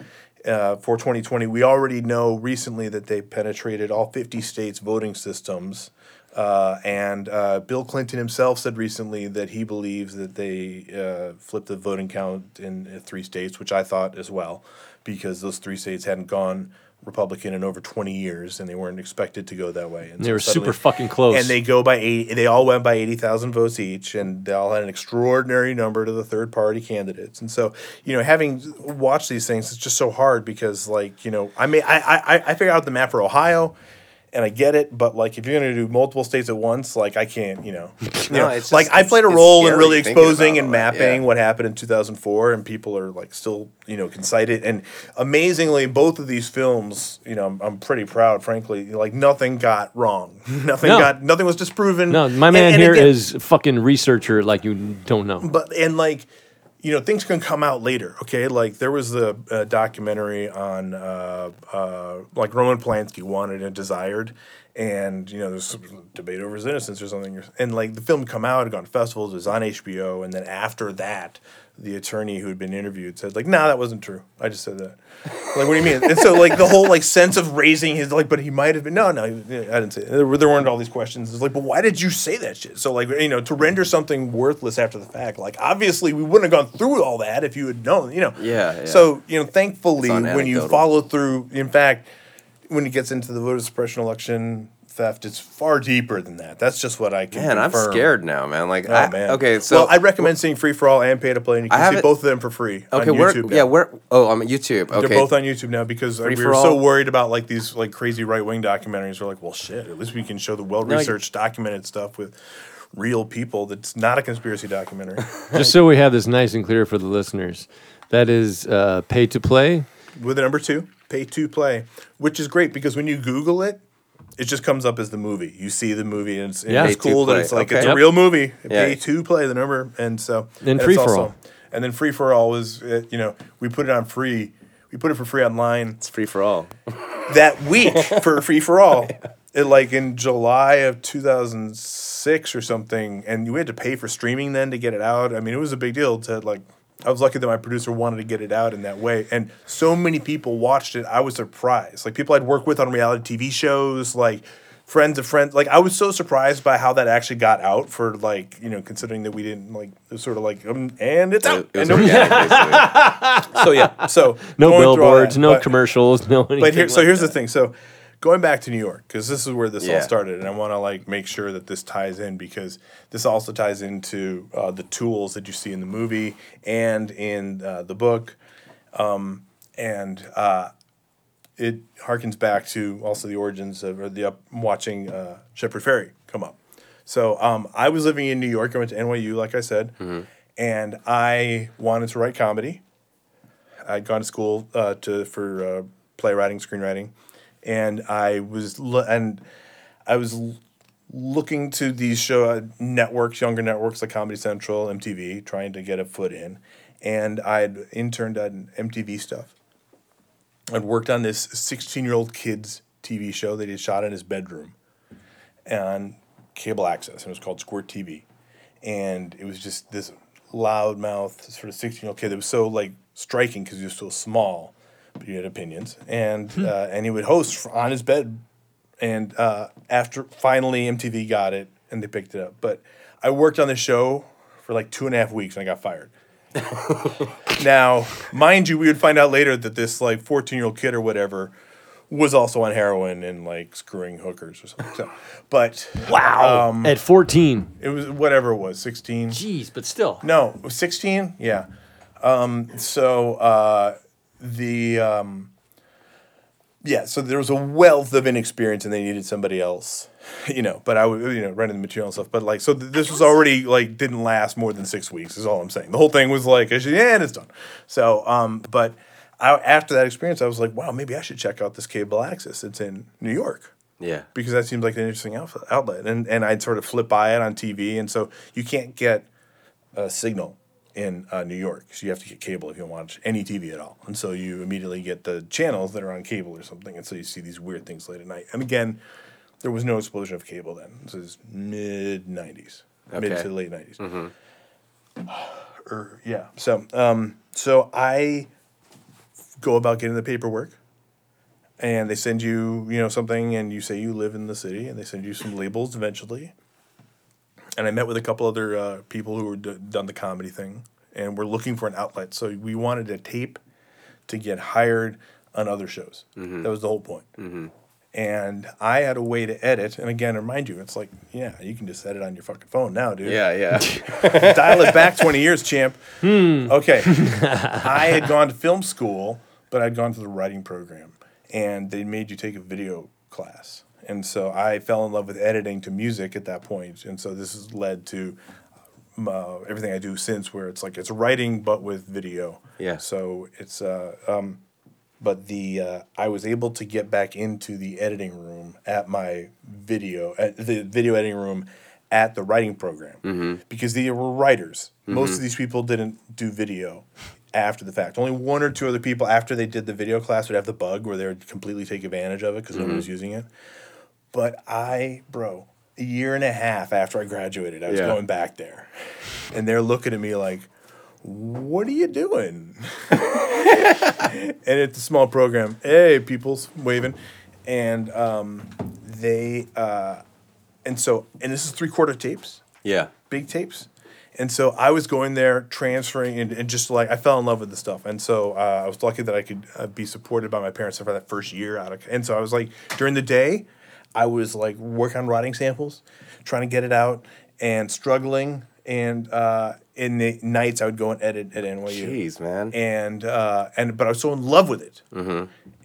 Speaker 4: uh, for 2020. We already know recently that they penetrated all 50 states' voting systems. Uh, and uh, Bill Clinton himself said recently that he believes that they uh, flipped the voting count in uh, three states, which I thought as well, because those three states hadn't gone Republican in over 20 years, and they weren't expected to go that way. And
Speaker 3: They were super fucking close.
Speaker 4: And they go by eight. They all went by 80,000 votes each, and they all had an extraordinary number to the third party candidates. And so, you know, having watched these things, it's just so hard because, like, you know, I mean, I I, I figured out the map for Ohio and I get it, but like if you're gonna do multiple states at once, like I can't, you know, you
Speaker 2: No,
Speaker 4: know,
Speaker 2: it's
Speaker 4: like
Speaker 2: just-
Speaker 4: I played a role in really exposing and
Speaker 2: all that,
Speaker 4: mapping
Speaker 2: yeah.
Speaker 4: what happened in 2004, and people are like still, you know, conceited. And amazingly, both of these films, you know, I'm, I'm pretty proud, frankly. Like nothing got wrong, nothing
Speaker 3: No.
Speaker 4: got, nothing was disproven.
Speaker 3: no, my man
Speaker 4: and
Speaker 3: here
Speaker 4: again-
Speaker 3: is fucking researcher like you don't know.
Speaker 4: but and like you know things can come out later okay? Like there was a, a documentary on uh, uh, like roman polanski wanted and desired and you know there's debate over his innocence or something and like the film come out it gone to festivals it was on hbo and then after that the attorney who had been interviewed said like nah that wasn't true. I just said that. Like what do you mean? And so like the whole like sense of raising his like but he might have been no no i didn't say it. There, were, there weren't all these questions. It's like but why did you say that shit? So like you know to render something worthless after the fact like obviously we wouldn't have gone through all that if you had known you know.
Speaker 2: Yeah, yeah.
Speaker 4: so you know thankfully when you follow through in fact when it gets into the voter suppression election theft. It's far deeper than that. That's just what I can.
Speaker 2: Man, I'm scared now, man. Like,
Speaker 4: Oh
Speaker 2: I,
Speaker 4: man.
Speaker 2: okay, so
Speaker 4: well, I recommend seeing Free for All and Pay to Play, and you
Speaker 2: I
Speaker 4: can
Speaker 2: have
Speaker 4: see
Speaker 2: it-
Speaker 4: both of them for free.
Speaker 2: okay,
Speaker 4: on
Speaker 2: where?
Speaker 4: YouTube
Speaker 2: Yeah,
Speaker 4: now.
Speaker 2: where? Oh, I'm on YouTube. Okay,
Speaker 4: They're both on YouTube now because uh,
Speaker 2: Free
Speaker 4: we
Speaker 2: for
Speaker 4: were so worried about like these like crazy right wing documentaries. We're like, well, shit. At least we can show the well researched, documented stuff with real people. That's not a conspiracy documentary.
Speaker 3: Just so we have this nice and clear for the listeners, that is uh, pay to play.
Speaker 4: with the number two, Pay to Play, which is great because when you Google it. It just comes up as the movie. You see the movie, and it's, and
Speaker 3: Yeah.
Speaker 4: it's
Speaker 2: Pay
Speaker 4: cool that it's like
Speaker 2: Okay.
Speaker 4: it's a
Speaker 3: Yep.
Speaker 4: real movie.
Speaker 2: Yeah.
Speaker 4: Pay to play the number, and so
Speaker 3: And Free for
Speaker 4: also-
Speaker 3: All.
Speaker 4: and then free for all was uh, you know we put it on free. We put it for free online
Speaker 2: it's free for all.
Speaker 4: that week for free for all. It, like in July of 2006 or something, and we had to pay for streaming then to get it out. I mean, it was a big deal to like. I was lucky that my producer wanted to get it out in that way, and so many people watched it. I was surprised. Like people I'd worked with on reality TV shows, like friends of friends. Like I was so surprised by how that actually got out. For like you know, considering that we didn't like it was sort of like um, and it's out.
Speaker 2: It was
Speaker 4: And nobody-
Speaker 2: organic, basically.
Speaker 4: so yeah, so
Speaker 3: No
Speaker 4: going through all
Speaker 3: billboards,
Speaker 4: that,
Speaker 3: no
Speaker 4: but-
Speaker 3: commercials, no anything.
Speaker 4: but here, so
Speaker 3: like
Speaker 4: here's
Speaker 3: that.
Speaker 4: the thing. So going back to New York, because this is where this
Speaker 2: Yeah.
Speaker 4: all started, and I want to like make sure that this ties in because this also ties into uh, the tools that you see in the movie and in uh, the book, um, and uh, it harkens back to also the origins of or the up, watching uh, Shepard Fairey come up. So um, I was living in New York. I went to NYU, like I said, and I wanted to write comedy. I'd gone to school uh, to for uh, playwriting, screenwriting, and I was lo- and I was l- looking to these show uh, networks, younger networks like Comedy Central, MTV, trying to get a foot in, and I'd interned on MTV stuff. I'd worked on this sixteen-year-old kid's TV show that he shot in his bedroom, on cable access, and it was called Squirt TV, and it was just this loudmouth sort of sixteen-year-old kid that was so like striking because he was so small, he had opinions, and uh, and he would host on his bed, and uh, after finally MTV got it and they picked it up, but I worked on the show for like two and a half weeks and I got fired. now, mind you, we would find out later that this like fourteen-year-old kid or whatever was also on heroin and like screwing hookers or something. So, but
Speaker 3: wow.
Speaker 4: um,
Speaker 3: At 14.
Speaker 4: it was whatever it was, sixteen.
Speaker 3: Jeez, but still.
Speaker 4: No, 16? Yeah. Um, so uh, the um, yeah, so there was a wealth of inexperience, and they needed somebody else, you know. But I would you know running the material and stuff. But like, so th- this was already like didn't last more than six weeks. Is all I'm saying. The whole thing was like, I should, yeah, and it's done. So, um, but I, after that experience, I was like, wow, maybe I should check out this cable access. It's in New York
Speaker 2: yeah.
Speaker 4: because that seems like an interesting outlet. outlet. And and I'd sort of flip by it on TV, and so you can't get a signal in uh, New York, so you have to get cable if you watch any TV at all. And so you immediately get the channels that are on cable or something, and so you see these weird things late at night. And again, there was no explosion of cable then. This is mid '90s, mid to late '90s. Or yeah, so um, so I go about getting the paperwork and they send you, you know, something, and you say you live in the city, and they send you some labels eventually. And I met with a couple other uh, people who had d- done the comedy thing, and we're looking for an outlet. So we wanted a tape to get hired on other shows. Mm-hmm. That was the whole point. Mm-hmm. And I had a way to edit, and again, remind you, it's like, yeah, you can just edit on your fucking phone now, dude
Speaker 2: Yeah, yeah.
Speaker 4: dial it back 20 years, champ. Hmm. Okay. I had gone to film school, but I'd gone to the writing program, and they made you take a video class. And so I fell in love with editing to music at that point. And so this has led to uh, everything I do since, where it's like it's writing, but with video.
Speaker 2: Yeah.
Speaker 4: So it's, uh, um, but the uh, I was able to get back into the editing room at my video at the video editing room at the writing program because they were writers. Most of these people didn't do video after the fact. Only one or two other people after they did the video class would have the bug where they would completely take advantage of it because no one was using it. But I, bro, a year and a half after I graduated, I was
Speaker 2: Yeah.
Speaker 4: going back there, and they're looking at me like, "What are you doing?" and it's a small program. Hey, people's waving, and um, they uh, and so and this is three quarter tapes,
Speaker 2: Yeah.
Speaker 4: big tapes, and so I was going there transferring and, and just like I fell in love with the stuff, and so uh, I was lucky that I could uh, be supported by my parents for that first year out of, and so I was like during the day. I was like working on writing samples, trying to get it out, and struggling. And uh, in the nights, I would go and edit at NYU.
Speaker 2: Jeez, man.
Speaker 4: And uh, and but I was so in love with it,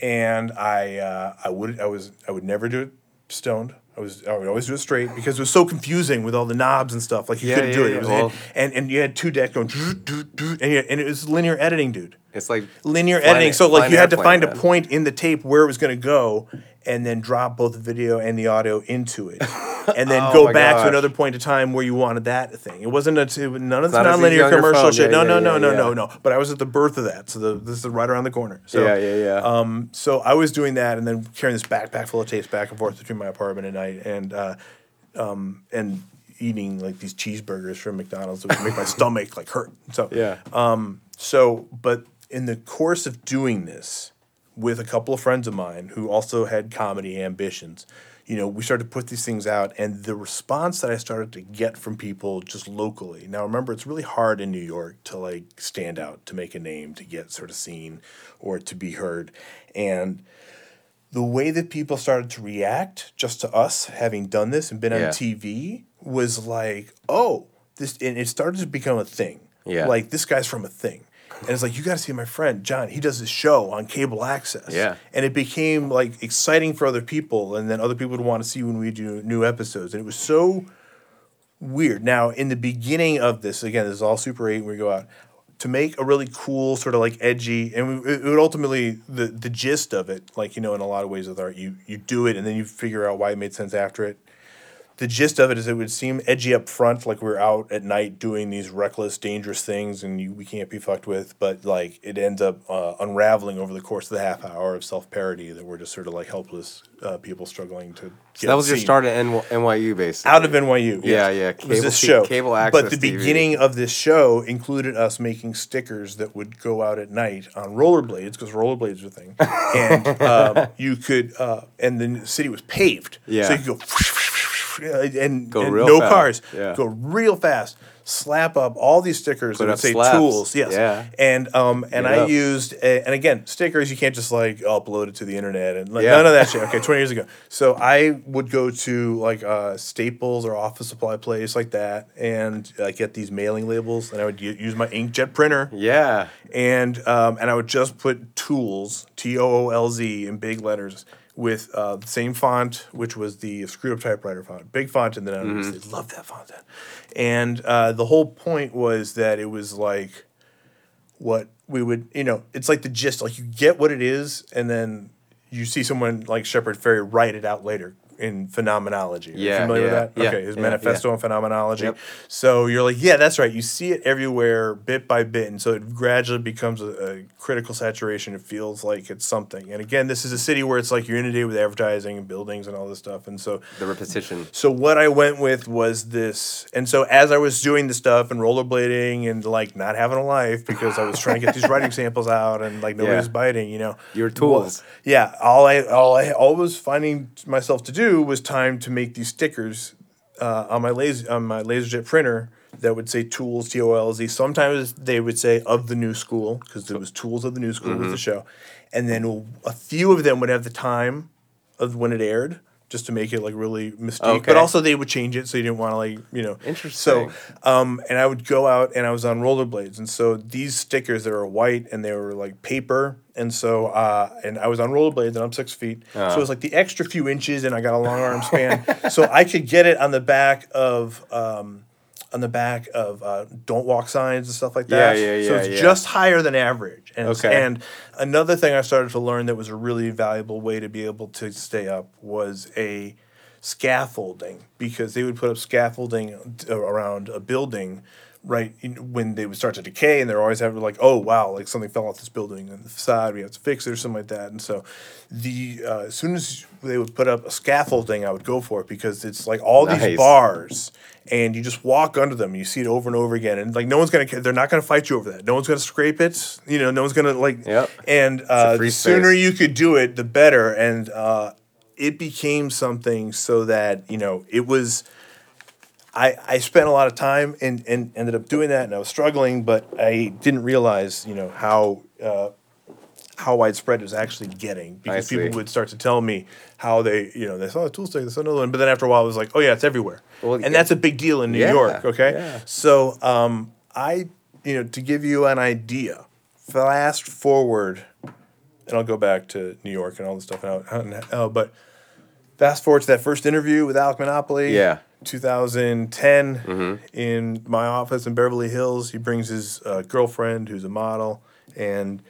Speaker 4: and I uh, I would I was I would never do it stoned. I was I would always do it straight because it was so confusing with all the knobs and stuff. Like you
Speaker 2: Yeah,
Speaker 4: couldn't do it.
Speaker 2: yeah.
Speaker 4: it was,
Speaker 2: Well-
Speaker 4: and and you had two decks going, and, you, and it was linear editing, dude
Speaker 2: It's like
Speaker 4: linear editing. So like you had to find a point in the tape where it was going to go, and then drop both the video and the audio into it, and then
Speaker 2: Oh
Speaker 4: go back to another point of time where you wanted that thing. It wasn't a t- none of this non-linear commercial
Speaker 2: phone.
Speaker 4: shit.
Speaker 2: Yeah,
Speaker 4: no, no,
Speaker 2: yeah,
Speaker 4: no,
Speaker 2: yeah,
Speaker 4: no,
Speaker 2: yeah.
Speaker 4: no, no. But I was at the birth of that, so the, this is right around the corner. So,
Speaker 2: yeah, yeah, yeah.
Speaker 4: Um, so I was doing that, and then carrying this backpack full of tapes back and forth between my apartment at night, and uh, um, and eating like these cheeseburgers from McDonald's that would make my stomach like hurt. So
Speaker 2: yeah.
Speaker 4: um, so, but in the course of doing this with a couple of friends of mine who also had comedy ambitions, you know, we started to put these things out, and the response that I started to get from people just locally. Now, remember, it's really hard in New York to like stand out, to make a name, to get sort of seen, or to be heard, and the way that people started to react just to us having done this and been
Speaker 2: Yeah.
Speaker 4: on TV was like, oh, this, and it started to become a thing.
Speaker 2: Yeah.
Speaker 4: Like this guy's from a thing. And it's like, you got to see my friend, John. He does this show on cable access.
Speaker 2: Yeah.
Speaker 4: And it became like exciting for other people. And then other people would want to see when we do new episodes. And it was so weird. Now, in the beginning of this, again, this is all Super 8 when we go out, to make a really cool, sort of like edgy, and we, it would ultimately, the, the gist of it, like, you know, in a lot of ways with art, you, you do it and then you figure out why it made sense after it. The gist of it is it would seem edgy up front, like we're out at night doing these reckless, dangerous things and you, we can't be fucked with, but like it ends up uh, unraveling over the course of the half hour of self parody that we're just sort of like helpless uh, people struggling to.
Speaker 2: So that was your
Speaker 4: seen
Speaker 2: start at N- NYU, basically.
Speaker 4: out of NYU.
Speaker 2: Yeah,
Speaker 4: yes.
Speaker 2: yeah,
Speaker 4: It was this
Speaker 2: cable-
Speaker 4: show.
Speaker 2: cable access.
Speaker 4: But the
Speaker 2: TV.
Speaker 4: beginning of this show included us making stickers that would go out at night on rollerblades because rollerblades are a thing, and um, you could, uh, and the city was paved,
Speaker 2: Yeah.
Speaker 4: so you could go. And,
Speaker 2: Go
Speaker 4: and no
Speaker 2: fast.
Speaker 4: cars.
Speaker 2: Yeah.
Speaker 4: Go real fast. Slap up all these stickers
Speaker 2: Put
Speaker 4: that would say
Speaker 2: slaps.
Speaker 4: tools. Yes.
Speaker 2: Yeah.
Speaker 4: And um and
Speaker 2: Get
Speaker 4: I
Speaker 2: up.
Speaker 4: used a, and again stickers you can't just like upload it to the internet and like,
Speaker 2: Yeah.
Speaker 4: none of that shit. Okay, twenty years ago. So I would go to like uh, Staples or office supply place like that and uh, get these mailing labels and I would use my inkjet printer
Speaker 2: Yeah.
Speaker 4: and um, and I would just put tools T O O L Z in big letters with uh, the same font, which was the screwed up typewriter font, big font, and then I
Speaker 2: Mm-hmm.
Speaker 4: would say, love that font. Then. And uh, the whole point was that it was like what we would, you know, it's like the gist, like you get what it is, and then you see someone like Shepard Fairey write it out later in phenomenology. Are you
Speaker 2: Yeah,
Speaker 4: familiar
Speaker 2: yeah,
Speaker 4: with that?
Speaker 2: yeah,
Speaker 4: okay, his manifesto on phenomenology.
Speaker 2: Yep.
Speaker 4: So you're like, yeah, that's right. You see it everywhere, bit by bit, and so it gradually becomes a, a critical saturation. It feels like it's something. And again, this is a city where it's like you're inundated with advertising and buildings and all this stuff. And so,
Speaker 2: The repetition.
Speaker 4: so what I went with was this. And so as I was doing the stuff and rollerblading and like not having a life because I was trying to get these writing samples out and like nobody was biting, you know.
Speaker 2: Your tools.
Speaker 4: Well, yeah, all I all I all was finding myself to do was time to make these stickers uh, on my laser on my laserjet printer that would say tools T O L Z. Sometimes they would say of the new school because it was tools of the new school
Speaker 2: Mm-hmm.
Speaker 4: with the show, and then a few of them would have the time of when it aired. Just to make it like really mystique,
Speaker 2: Okay.
Speaker 4: but also they would change it so you didn't want to like you know.
Speaker 2: Interesting.
Speaker 4: So, um, and I would go out and I was on rollerblades, and so these stickers they were white and they were like paper, and so uh, and I was on rollerblades and I'm six feet, so
Speaker 2: Uh-huh.
Speaker 4: it was like the extra few inches, and I got a long arm span, so I could get it on the back of. Um, on the back of uh, don't walk signs and stuff like that.
Speaker 2: Yeah, yeah,
Speaker 4: So it's
Speaker 2: yeah.
Speaker 4: just higher than average. And,
Speaker 2: Okay.
Speaker 4: and another thing I started to learn that was a really valuable way to be able to stay up was a scaffolding because they would put up scaffolding around a building right when they would start to decay and they're always having like oh wow like something fell off this building and the facade we have to fix it or something like that. And so the uh, as soon as they would put up a scaffolding i would go for it because it's like all
Speaker 2: Nice.
Speaker 4: these bars and you just walk under them. You see it over and over again. And like no one's gonna they're not gonna fight you over that. No one's gonna scrape it. You know no one's gonna like
Speaker 2: Yep.
Speaker 4: and uh, the sooner you could do it the better. And uh, it became something so that you know it was I, I spent a lot of time and, and ended up doing that and I was struggling but I didn't realize you know how uh, how widespread it was actually getting because people would start to tell me how they, you know, they saw a tool stick, they saw another one, but then after a while, it was like, oh yeah, it's everywhere,
Speaker 2: Well,
Speaker 4: and
Speaker 2: yeah.
Speaker 4: that's a big deal in New
Speaker 2: Yeah,
Speaker 4: York. Okay,
Speaker 2: yeah.
Speaker 4: so um, I, you know, to give you an idea, fast forward, and I'll go back to New York and all this stuff out, but fast forward to that first interview with Alec Monopoly.
Speaker 2: Yeah.
Speaker 4: 2010 in my office in Beverly Hills. He brings his uh, girlfriend, who's a model, and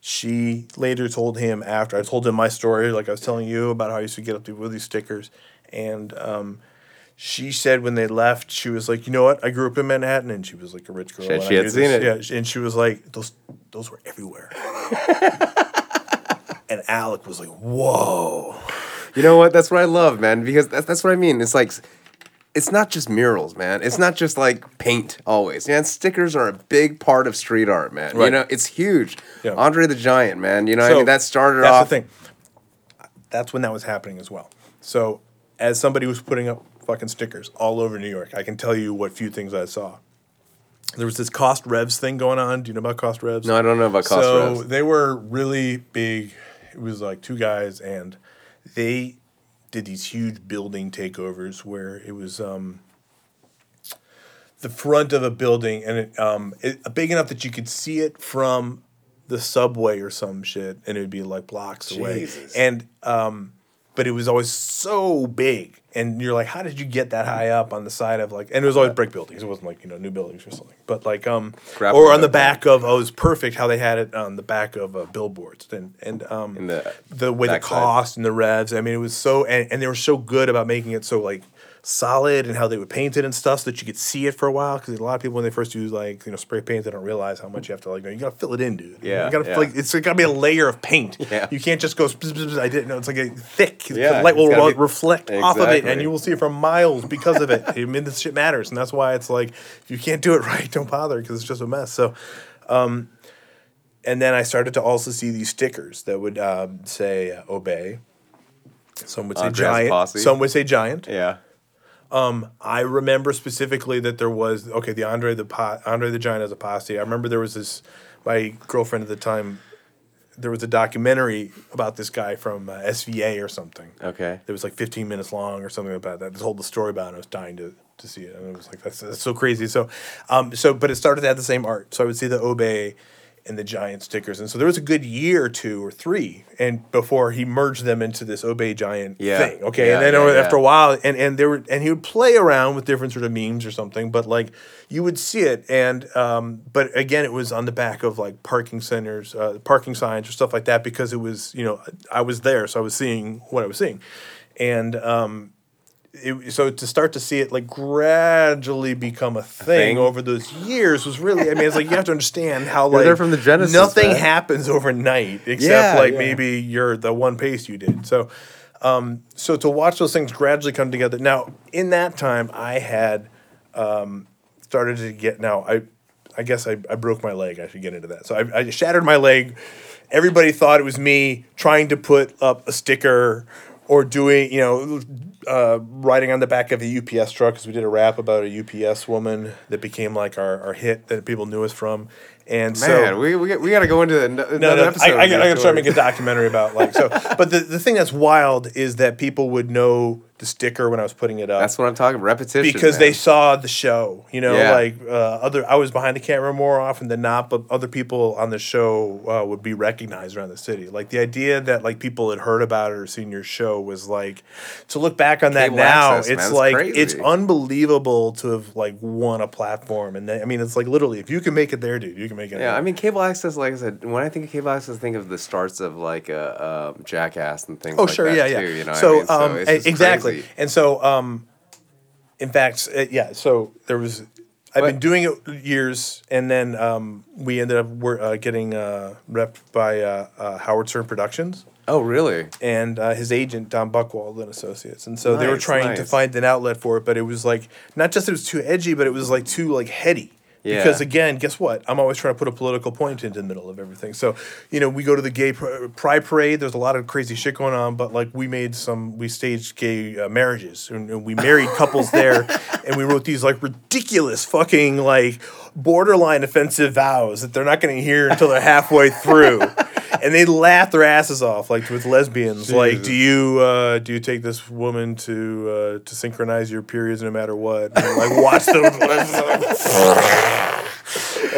Speaker 4: she later told him after I told him my story, like I was telling you about how I used to get up to with these stickers, and um, she said when they left, she was like, you know what? I grew up in Manhattan, and she was like a rich girl.
Speaker 2: She-
Speaker 4: and
Speaker 2: she had seen
Speaker 4: this.
Speaker 2: it.
Speaker 4: Yeah, and she was like, those those were everywhere. and Alec was like, whoa.
Speaker 2: You know what? That's what I love, man. Because that's that's what I mean. It's like, it's not just murals, man. It's not just like paint always. Man, stickers are a big part of street art, man. You know, it's huge.
Speaker 4: Yeah.
Speaker 2: Andre the Giant, man. You know, I mean, that started
Speaker 4: that's
Speaker 2: off.
Speaker 4: That's the thing. That's when that was happening as well. So, as somebody who's putting up fucking stickers all over New York, I can tell you what few things I saw. There was this Cost Revs thing going on. Do you know about Cost Revs?
Speaker 2: No, I don't know about cost
Speaker 4: so
Speaker 2: revs.
Speaker 4: So they were really big. It was like two guys, and they did these huge building takeovers where it was um, the front of a building, and it, um, it big enough that you could see it from the subway or some shit, and it would be like blocks away. And um, but it was always so big, and you're like, how did you get that high up on the side of like? And it was always brick buildings. It wasn't like you know new buildings or something, but like um,
Speaker 2: Grab
Speaker 4: or on the back of oh, it was perfect how they had it on the back of uh, billboards and and um
Speaker 2: the
Speaker 4: the way the cost and the revs. I mean, it was so and, and they were so good about making it so like solid and how they would paint it and stuff so that you could see it for a while because a lot of people when they first use like you know spray paint they don't realize how much you have to like you gotta fill it in dude
Speaker 2: Yeah,
Speaker 4: you gotta
Speaker 2: yeah.
Speaker 4: like it's gotta be a layer of paint
Speaker 2: Yeah.
Speaker 4: you can't just go bzz, bzz, bzz. I didn't know it's like a thick
Speaker 2: Yeah,
Speaker 4: the light will re-
Speaker 2: be-
Speaker 4: reflect off of it and you will see it for miles because of it I mean this shit matters and that's why it's like if you can't do it right don't bother because it's just a mess so um, and then I started to also see these stickers that would um, say uh, obey. Some would say
Speaker 2: Andreas
Speaker 4: giant.
Speaker 2: Posse.
Speaker 4: Some would say giant.
Speaker 2: yeah.
Speaker 4: I remember specifically that there was okay. The Andre the po- Andre the Giant as a posse. I remember there was this. My girlfriend at the time. There was a documentary about this guy from uh, SVA or something.
Speaker 2: Okay.
Speaker 4: It was like 15 minutes long or something about that. They told the story about it. I was dying to, to see it. And it was like, that's, that's so crazy. So, um, so, but it started to have the same art. So I would see the Obey and the Giant stickers. And so there was a good year or two or three and before he merged them into this Obey Giant
Speaker 2: Yeah.
Speaker 4: thing. Okay.
Speaker 2: Yeah,
Speaker 4: and then
Speaker 2: yeah,
Speaker 4: after a while, and, and there were, and he would play around with different sort of memes or something, but like you would see it. And, um, but again, it was on the back of like parking centers, uh, parking signs or stuff like that because it was, you know, I was there. So I was seeing what I was seeing. And, um, it, so to start to see it like gradually become a thing,
Speaker 2: thing?
Speaker 4: over those years was really I mean it's like you have to understand how
Speaker 2: You're from the Genesis,
Speaker 4: nothing
Speaker 2: man.
Speaker 4: happens overnight except
Speaker 2: Yeah,
Speaker 4: like
Speaker 2: yeah.
Speaker 4: maybe you're the one pace you did so um, so to watch those things gradually come together now in that time I had um, started to get now I I guess I, I broke my leg I should get into that so I, I shattered my leg everybody thought it was me trying to put up a sticker or doing, you know, uh, riding on the back of a UPS truck because we did a rap about a UPS woman that became like our, our hit that people knew us from. And
Speaker 2: Man,
Speaker 4: so,
Speaker 2: we, we, we got to go into the, another
Speaker 4: no, no,
Speaker 2: episode.
Speaker 4: I, I, I gotta start making a documentary about like so. But the, the thing that's wild is that people would know the sticker when I was putting it up
Speaker 2: That's what I'm talking. Repetition.
Speaker 4: because
Speaker 2: man.
Speaker 4: they saw the show. You know,
Speaker 2: Yeah.
Speaker 4: like uh, other. I was behind the camera more often than not, but other people on the show uh, would be recognized around the city. Like the idea that like people had heard about it or seen your show was like to look back on that
Speaker 2: Cable
Speaker 4: now.
Speaker 2: access,
Speaker 4: it's like
Speaker 2: crazy.
Speaker 4: it's unbelievable to have like won a platform, and then, I mean, it's like literally if you can make it there, dude, you can make it.
Speaker 2: Yeah, I mean, cable access. Like I said, when I think of cable access, I think of the starts of like a um, Jackass and things.
Speaker 4: Oh,
Speaker 2: like
Speaker 4: sure,
Speaker 2: that
Speaker 4: yeah,
Speaker 2: too,
Speaker 4: yeah.
Speaker 2: You know,
Speaker 4: so,
Speaker 2: I mean? so
Speaker 4: um,
Speaker 2: it's
Speaker 4: e-
Speaker 2: just
Speaker 4: exactly, and so, um, in fact, uh, yeah. So there was. I've been doing it years, and then um, we ended up wor- uh, getting uh, repped by uh, uh, Howard Stern Productions
Speaker 2: Oh, really?
Speaker 4: and uh, his agent Don Buchwald and Associates, and so they were
Speaker 2: Nice,
Speaker 4: trying to
Speaker 2: nice.
Speaker 4: find an outlet for it, but it was like not just it was too edgy, but it was like too like heady.
Speaker 2: Yeah.
Speaker 4: Because again, guess what? I'm always trying to put a political point into the middle of everything. So, you know, we go to the gay pride parade. There's a lot of crazy shit going on, but like we made some, we staged gay uh, marriages and, and we married couples there, and we wrote these like ridiculous fucking like borderline offensive vows that they're not going to hear until they're halfway through. And they laugh their asses off, like with lesbians. Like, do you uh, do you take this woman to uh, to synchronize your periods no matter what? And, like, watch them.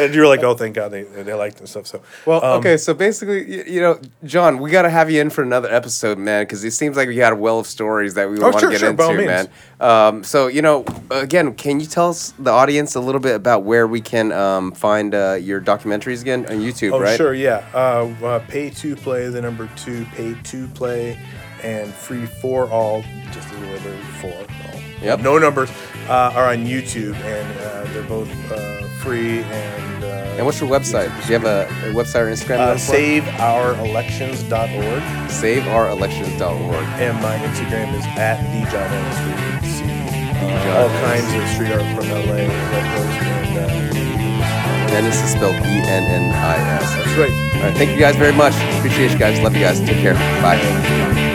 Speaker 4: and you're like, oh, thank God they they liked and stuff. So,
Speaker 2: Well,
Speaker 4: um,
Speaker 2: okay, so basically, you, you know, John, we got to have you in for another episode, man, because it seems like we got a well of stories that we want to
Speaker 4: Oh, sure,
Speaker 2: get
Speaker 4: sure,
Speaker 2: into, man. Um, so, you know, again, can you tell us, the audience, a little bit about where we can um, find uh, your documentaries again on YouTube,
Speaker 4: Oh,
Speaker 2: right?
Speaker 4: sure, yeah. Uh, uh, pay to play, the number two, pay to play, and free for all, just a little bit for all.
Speaker 2: Yep.
Speaker 4: No numbers uh, are on YouTube, and uh, they're both uh, free. And uh,
Speaker 2: And what's your website? Do you have a, a website or Instagram?
Speaker 4: uh, SaveOurElections.org?
Speaker 2: SaveOurElections.org.
Speaker 4: and my Instagram is at the John Ennis, where you can see uh, all kinds of street art from LA, and uh,
Speaker 2: is spelled E-N-N-I-S.
Speaker 4: that's right.
Speaker 2: All right, thank you guys very much. Appreciate you guys. Love you guys. Take care. Bye.